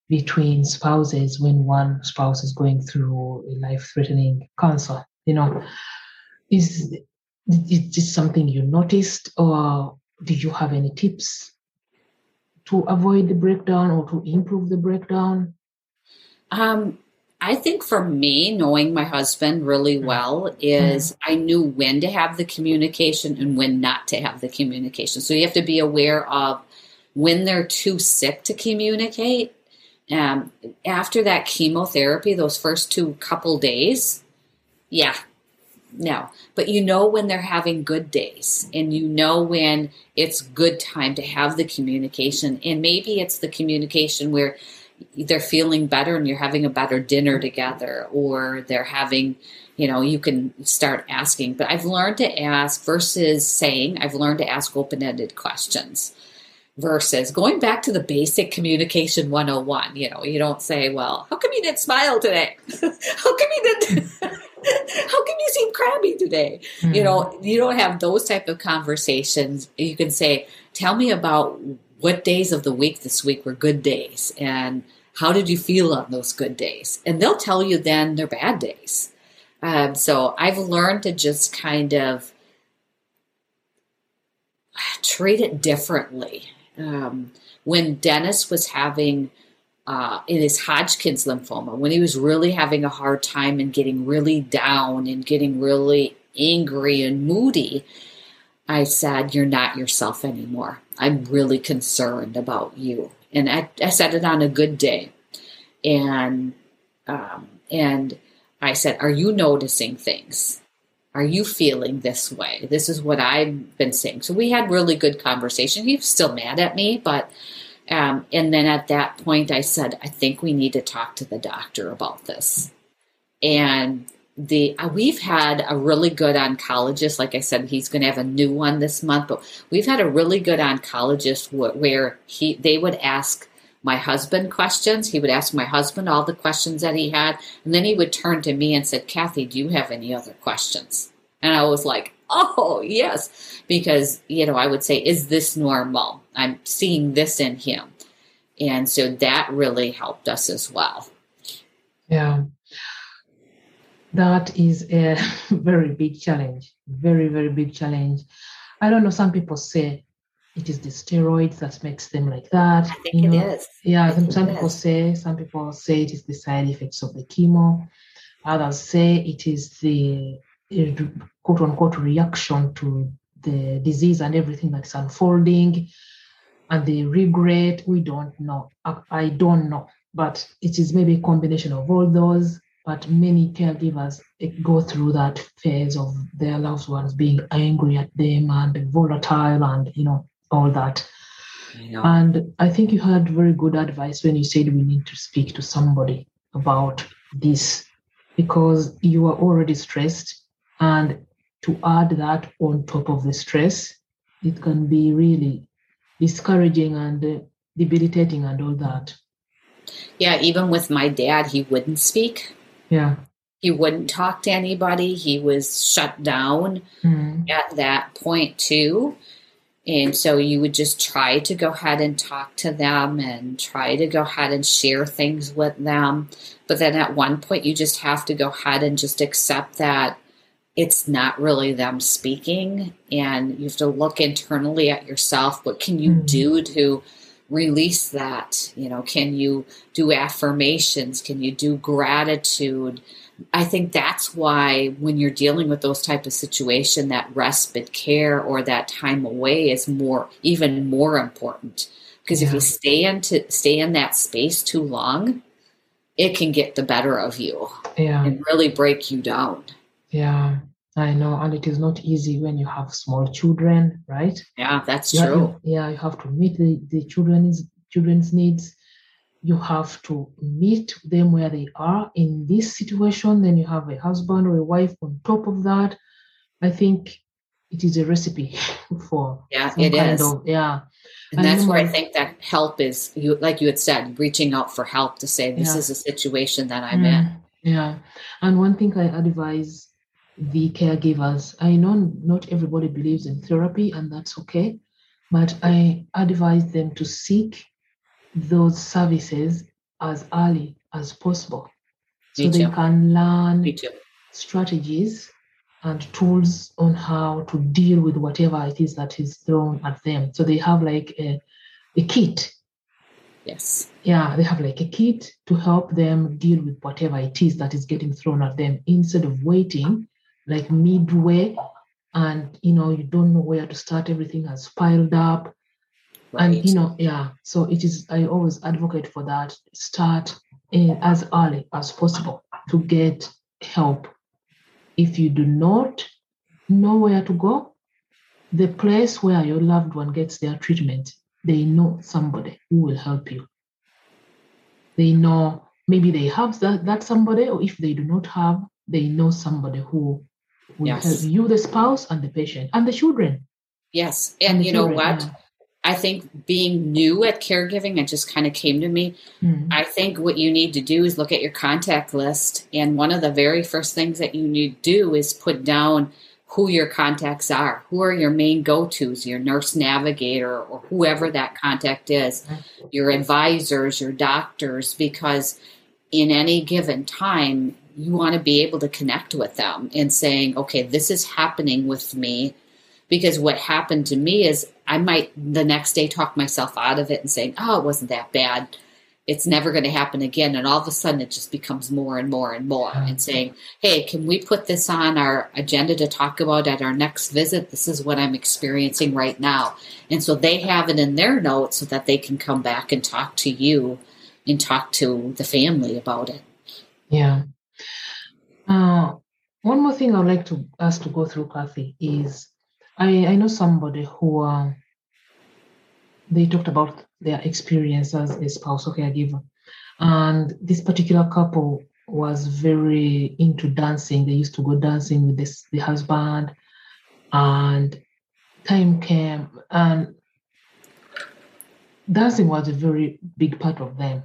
between spouses when one spouse is going through a life-threatening cancer. You know, is is this something you noticed, or do you have any tips to avoid the breakdown or to improve the breakdown? Um, I think for me, knowing my husband really well is I knew when to have the communication and when not to have the communication. So you have to be aware of when they're too sick to communicate. Um, after that chemotherapy, those first two couple days, yeah, no. But you know when they're having good days and you know when it's good time to have the communication. And maybe it's the communication where they're feeling better and you're having a better dinner together or they're having you know you can start asking but i've learned to ask versus saying i've learned to ask open-ended questions versus going back to the basic communication 101 you know you don't say well how come you didn't smile today how come you didn't how can you seem crabby today mm-hmm. you know mm-hmm. you don't have those type of conversations you can say tell me about what days of the week this week were good days and how did you feel on those good days and they'll tell you then their bad days um, so i've learned to just kind of treat it differently um, when dennis was having uh, in his hodgkin's lymphoma when he was really having a hard time and getting really down and getting really angry and moody I said, You're not yourself anymore. I'm really concerned about you. And I, I said it on a good day. And um, and I said, Are you noticing things? Are you feeling this way? This is what I've been saying. So we had really good conversation. He's still mad at me, but um, and then at that point I said, I think we need to talk to the doctor about this. And the uh, we've had a really good oncologist. Like i said he's going to have a new one this month but we've had a really good oncologist wh- where he they would ask my husband questions. He would ask my husband all the questions that he had and then he would turn to me and said kathy do you have any other questions and i was like oh yes because you know i would say is this normal i'm seeing this in him and so that really helped us as well yeah that is a very big challenge, very, very big challenge. I don't know, some people say it is the steroids that makes them like that. I think you know? it is. Yeah, some, some people is. say, some people say it is the side effects of the chemo. Others say it is the Uh, quote unquote reaction to the disease and everything that's unfolding and the regret. We don't know. I, I don't know. But it is maybe a combination of all those but many caregivers go through that phase of their loved ones being angry at them and volatile and you know all that and i think you had very good advice when you said we need to speak to somebody about this because you are already stressed and to add that on top of the stress it can be really discouraging and debilitating and all that yeah even with my dad he wouldn't speak yeah. He wouldn't talk to anybody. He was shut down mm. at that point, too. And so you would just try to go ahead and talk to them and try to go ahead and share things with them. But then at one point, you just have to go ahead and just accept that it's not really them speaking. And you have to look internally at yourself. What can you mm. do to release that you know can you do affirmations can you do gratitude i think that's why when you're dealing with those type of situation that respite care or that time away is more even more important because yeah. if you stay into stay in that space too long it can get the better of you yeah. and really break you down yeah I know, and it is not easy when you have small children, right? Yeah, that's you true. Have, yeah, you have to meet the, the children's children's needs. You have to meet them where they are in this situation. Then you have a husband or a wife on top of that. I think it is a recipe for yeah, it is. Of, yeah. And, and that's where I think that help is you like you had said, reaching out for help to say this yeah. is a situation that I'm mm, in. Yeah. And one thing I advise the caregivers. I know not everybody believes in therapy, and that's okay, but I advise them to seek those services as early as possible so they can learn strategies and tools on how to deal with whatever it is that is thrown at them. So they have like a, a kit. Yes. Yeah, they have like a kit to help them deal with whatever it is that is getting thrown at them instead of waiting like midway and you know you don't know where to start. Everything has piled up. Right. and you know yeah. So it is i always advocate for that. Start in, as early as possible to get help. If you do not know where to go, the place where your loved one gets their treatment, they know somebody who will help you. They know maybe they have that, that somebody, or if they do not have, they know somebody who will Yes. help you, the spouse and the patient and the children. Yes. And And you know what? yeah. I think being new at caregiving, it just kind of came to me. Mm. I think what you need to do is look at your contact list. And one of the very first things that you need to do is put down who your contacts are. Who are your main go tos, your nurse navigator, or whoever that contact is, your advisors, your doctors, because in any given time, you want to be able to connect with them and saying, okay, this is happening with me. Because what happened to me is I might the next day talk myself out of it and saying, oh, it wasn't that bad it's never going to happen again. And all of a sudden, it just becomes more and more and more. And saying, hey, can we put this on our agenda to talk about at our next visit? This is what I'm experiencing right now. And so they have it in their notes so that they can come back and talk to you and talk to the family about it. Yeah. Uh, one more thing I'd like to us to go through, Kathy, is I, I know somebody who uh, they talked about their experience as a spousal caregiver. And this particular couple was very into dancing. They used to go dancing with this the husband. And time came and dancing was a very big part of them.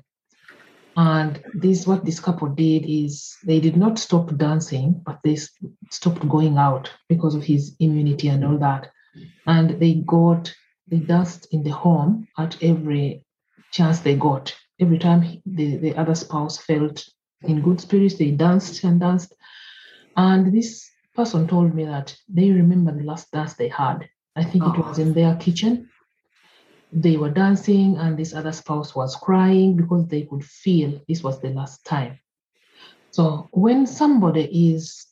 And this what this couple did is they did not stop dancing, but they stopped going out because of his immunity and all that. And they got they danced in the home at every chance they got. Every time the, the other spouse felt in good spirits, they danced and danced. And this person told me that they remember the last dance they had. I think it oh. was in their kitchen they were dancing and this other spouse was crying because they could feel this was the last time. So when somebody is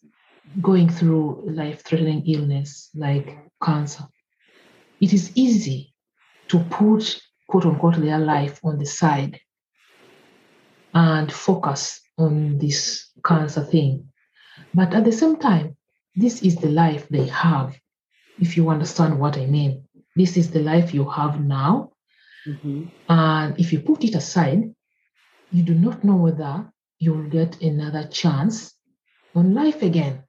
going through life threatening illness like cancer it is easy to put quote unquote their life on the side and focus on this cancer thing. But at the same time this is the life they have if you understand what i mean this is the life you have now. Mm-hmm. And if you put it aside, you do not know whether you'll get another chance on life again.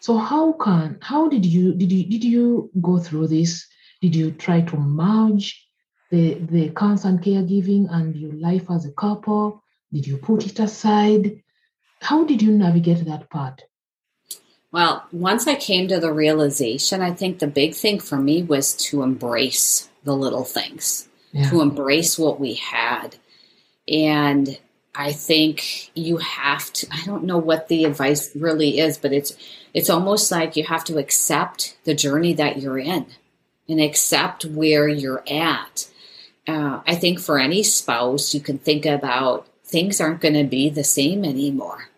So how can how did you did you did you go through this? Did you try to merge the the cancer and caregiving and your life as a couple? Did you put it aside? How did you navigate that part? Well, once I came to the realization, I think the big thing for me was to embrace the little things, Yeah. to embrace what we had. And I think you have to I don't know what the advice really is, but it's it's almost like you have to accept the journey that you're in and accept where you're at. Uh, I think for any spouse, you can think about things aren't going to be the same anymore.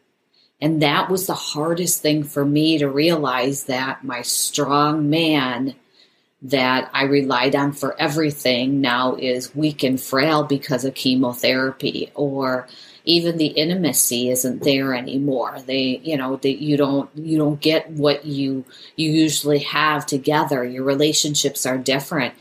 And that was the hardest thing for me to realize that my strong man that I relied on for everything now is weak and frail because of chemotherapy or even the intimacy isn't there anymore. They you know that you don't you don't get what you you usually have together. Your relationships are different.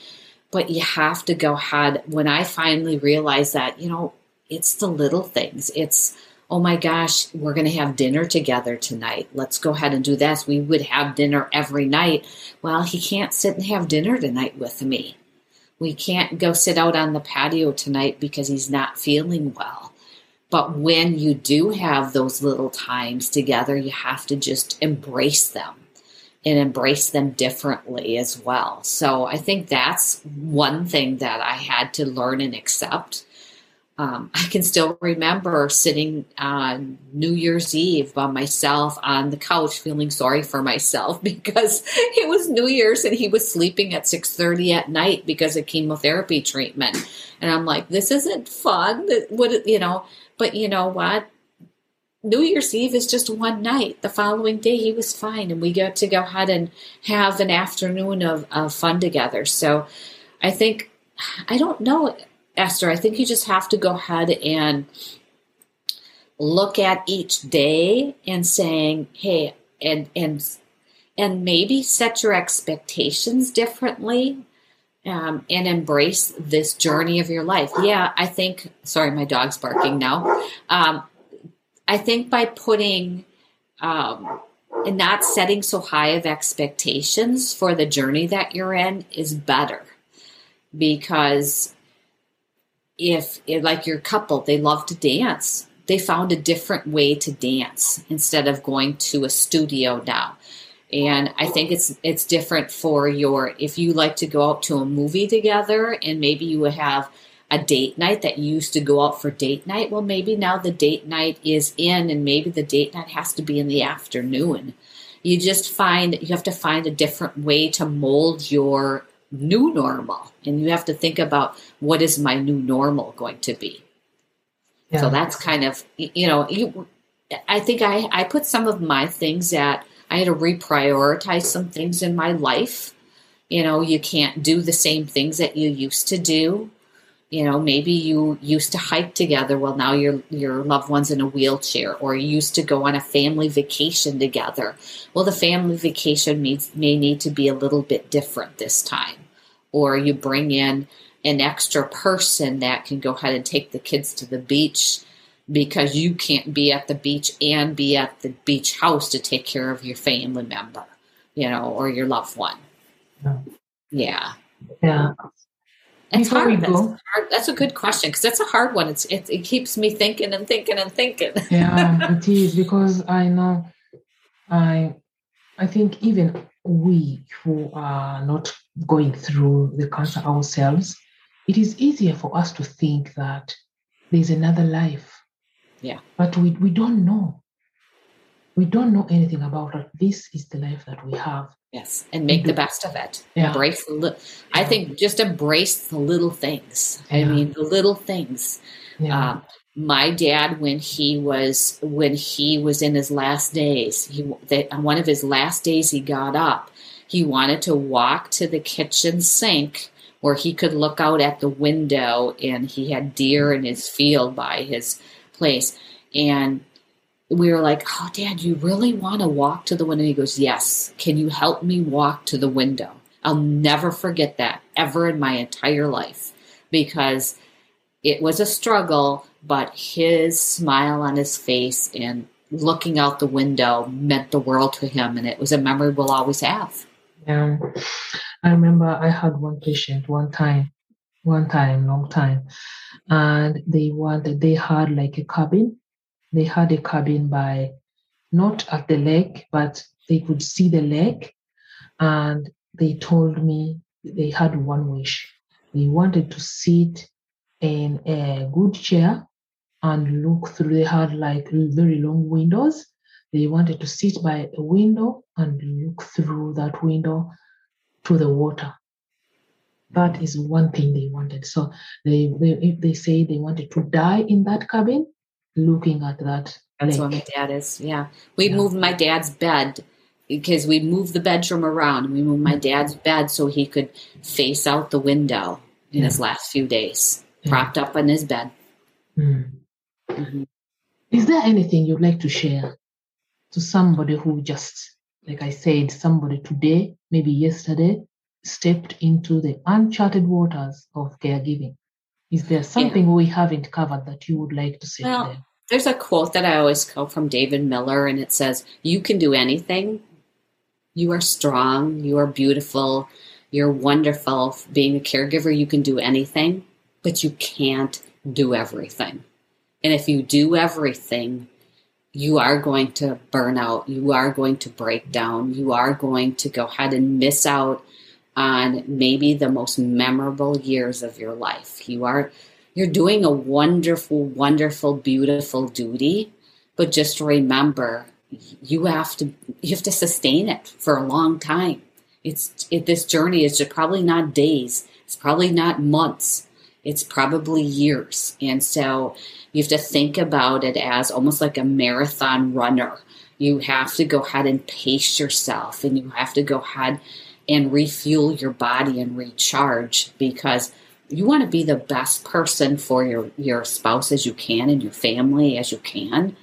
But you have to go ahead when i finally realized that you know it's the little things. It's oh my gosh, we're going to have dinner together tonight. Let's go ahead and do this. We would have dinner every night. Well, he can't sit and have dinner tonight with me. We can't go sit out on the patio tonight because he's not feeling well. But when you do have those little times together, you have to just embrace them and embrace them differently as well. So I think that's one thing that I had to learn and accept um, I can still remember sitting on New Year's Eve by myself on the couch, feeling sorry for myself because it was New Year's and he was sleeping at six thirty at night because of chemotherapy treatment, and I'm like, this isn't fun. What you know? But you know what? New Year's Eve is just one night. The following day, he was fine, and we got to go ahead and have an afternoon of, of fun together. So, I think I don't know Esther, I think you just have to go ahead and look at each day and saying, hey, and and and maybe set your expectations differently um, and embrace this journey of your life. Yeah, I think, sorry, my dog's barking now. Um, I think by putting um, and not setting so high of expectations for the journey that you're in is better because if, like your couple, they love to dance, they found a different way to dance instead of going to a studio now. And i think it's it's different for your if you like to go out to a movie together and maybe you have a date night that you used to go out for date night well maybe now the date night is in and maybe the date night has to be in the afternoon. You just find you have to find a different way to mold your new normal and you have to think about what is my new normal going to be yeah. so that's kind of you know you i think i i put some of my things at I had to reprioritize some things in my life. You know, you can't do the same things that you used to do. You know, maybe you used to hike together. Well, now your your loved one's in a wheelchair, or you used to go on a family vacation together. Well, the family vacation needs, may need to be a little bit different this time, or you bring in an extra person that can go ahead and take the kids to the beach because you can't be at the beach and be at the beach house to take care of your family member, you know, or your loved one. Yeah. Yeah. It's hard. That's, hard. That's a good question because that's a hard one. It's it, it keeps me thinking and thinking and thinking. yeah, it is because I know, I, I think even we who are not going through the cancer ourselves, it is easier for us to think that there's another life yeah. But we, we don't know. We don't know anything about it. This is the life that we have. Yes. And make the best of it. Yeah. Embrace the li- I think just embrace the little things. Yeah. I mean the little things. Yeah. Um, my dad when he was when he was in his last days he on one of his last days he got up he wanted to walk to the kitchen sink where he could look out at the window and he had deer in his field by his place. And we were like, Oh, Dad, you really want to walk to the window? He goes, Yes. Can you help me walk to the window? I'll never forget that ever in my entire life because it was a struggle, but his smile on his face and looking out the window meant the world to him. And it was a memory we'll always have. Yeah. I remember I had one patient one time, one time, long time. And they wanted they had like a cabin. They had a cabin by not at the lake but they could see the lake. And they told me they had one wish. They wanted to sit in a good chair and look through. They had like very long windows they wanted to sit by a window and look through that window to the water that is one thing they wanted. So they, they if they say they wanted to die in that cabin, looking at that. That's lake. what my dad is. Yeah, we yeah. moved my dad's bed because we moved the bedroom around. We moved my dad's bed so he could face out the window in yeah. his last few days, yeah. propped up on his bed. Mm. Mm-hmm. Is there anything you'd like to share to somebody who just, like I said, somebody today, maybe yesterday, stepped into the uncharted waters of caregiving. Is there something yeah. we haven't covered that you would like to say well, today? There's a quote that I always quote from David Miller, and it says, You can do anything. You are strong. You are beautiful. You're wonderful. Being a caregiver, you can do anything, but you can't do everything. And if you do everything, you are going to burn out. You are going to break down. You are going to go ahead and miss out on maybe the most memorable years of your life. You are you're doing a wonderful, wonderful, beautiful duty, but just remember you have to you have to sustain it for a long time. It's it, this journey is just probably not days. It's probably not months. It's probably years. And so you have to think about it as almost like a marathon runner. You have to go ahead and pace yourself and you have to go ahead and refuel your body and recharge because you want to be the best person for your, your spouse as you can and your family as you can.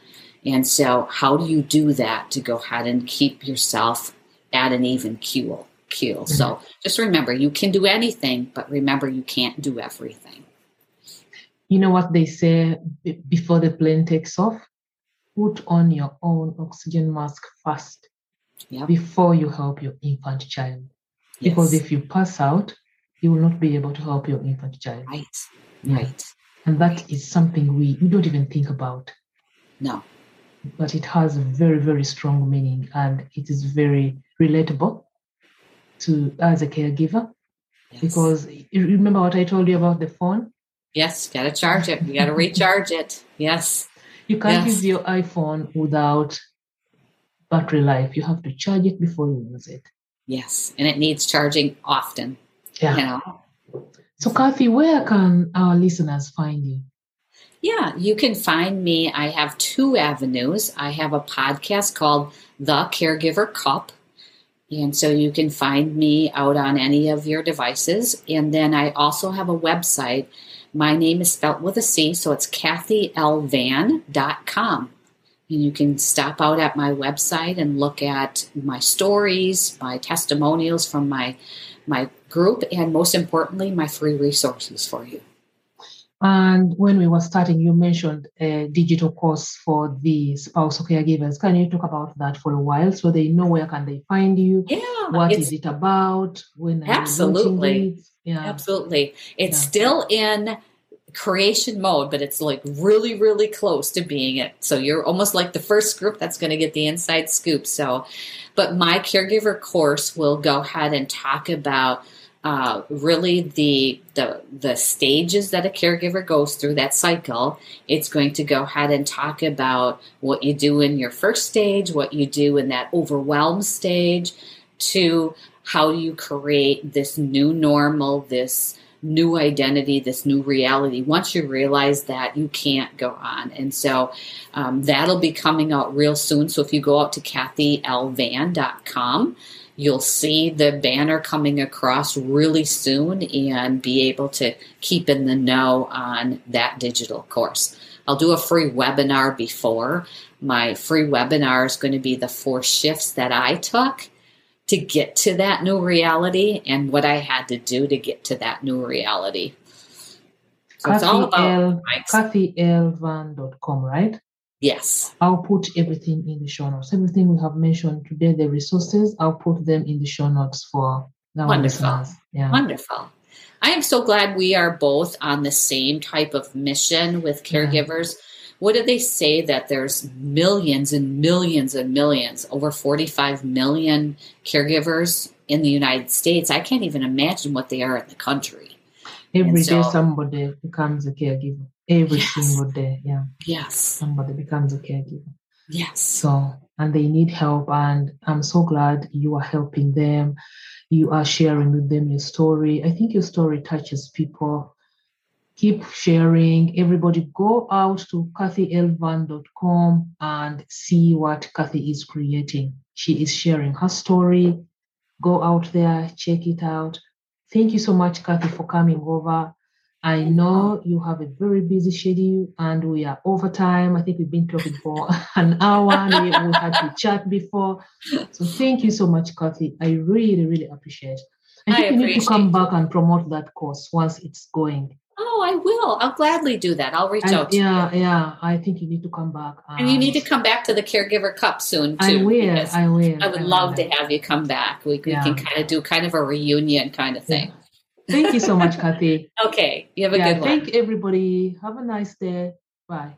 And so, how do you do that to go ahead and keep yourself at an even keel? Keel. Mm-hmm. So, just remember, you can do anything, but remember, you can't do everything. You know what they say before the plane takes off? Put on your own oxygen mask first yep. before you help your infant child. Yes. Because if you pass out, you will not be able to help your infant child. Right. Right. And that is something we, we don't even think about. No. But it has a very, very strong meaning and it is very relatable to as a caregiver. Yes. Because you remember what I told you about the phone? Yes, gotta charge it. You gotta recharge it. Yes. You can't yes. use your iPhone without battery life. You have to charge it before you use it. Yes, and it needs charging often. Yeah. You know? So, Kathy, where can our listeners find you? Yeah, you can find me. I have two avenues. I have a podcast called The Caregiver Cup. And so you can find me out on any of your devices. And then I also have a website. My name is spelt with a C, so it's kathylynn.com. And you can stop out at my website and look at my stories, my testimonials from my my group, and most importantly, my free resources for you. And when we were starting, you mentioned a digital course for the spousal caregivers. Can you talk about that for a while so they know where can they find you? Yeah. What is it about? When absolutely. Yeah. Absolutely. It's yeah. still in creation mode, but it's like really, really close to being it. So you're almost like the first group that's going to get the inside scoop. So, but my caregiver course will go ahead and talk about uh, really the the the stages that a caregiver goes through that cycle. It's going to go ahead and talk about what you do in your first stage, what you do in that overwhelmed stage, to how you create this new normal, this new identity, this new reality. Once you realize that, you can't go on. And so um, that'll be coming out real soon. So if you go out to kathylynn.com, you'll see the banner coming across really soon and be able to keep in the know on that digital course. I'll do a free webinar before. My free webinar is going to be the four shifts that I took to get to that new reality and what I had to do to get to that new reality. So Kathy it's all about kathylynn.com, right? Yes. I'll put everything in the show notes. Everything we have mentioned today, the resources, I'll put them in the show notes for now. Wonderful. Yeah. Wonderful. I am so glad we are both on the same type of mission with caregivers. Yeah what do they say that there's millions and millions and millions, over 45 million caregivers in the United States? I can't even imagine what they are in the country. Every so, day somebody becomes a caregiver. Every yes. single day, yeah. Yes. Somebody becomes a caregiver. Yes. So, and they need help, and I'm so glad you are helping them. You are sharing with them your story. I think your story touches people keep sharing. Everybody go out to kathylynn.com and see what Kathy is creating. She is sharing her story. Go out there, check it out. Thank you so much, Kathy, for coming over. I know you have a very busy schedule and we are over time. I think we've been talking for an hour and we, we had to chat before. So thank you so much, Kathy. I really, really appreciate it. I think I you need to come back and promote that course once it's going. Oh, I will. I'll gladly do that. I'll reach out. yeah, you. yeah. Yeah. I think you need to come back. Um, and you need to come back to the Caregiver Cup soon too. I will. I will. I would I love to have you come back. We, yeah. we, can kind of do kind of a reunion kind of thing. Thank you so much, Kathy. okay. You have a yeah, good one. Thank everybody. Have a nice day. Bye.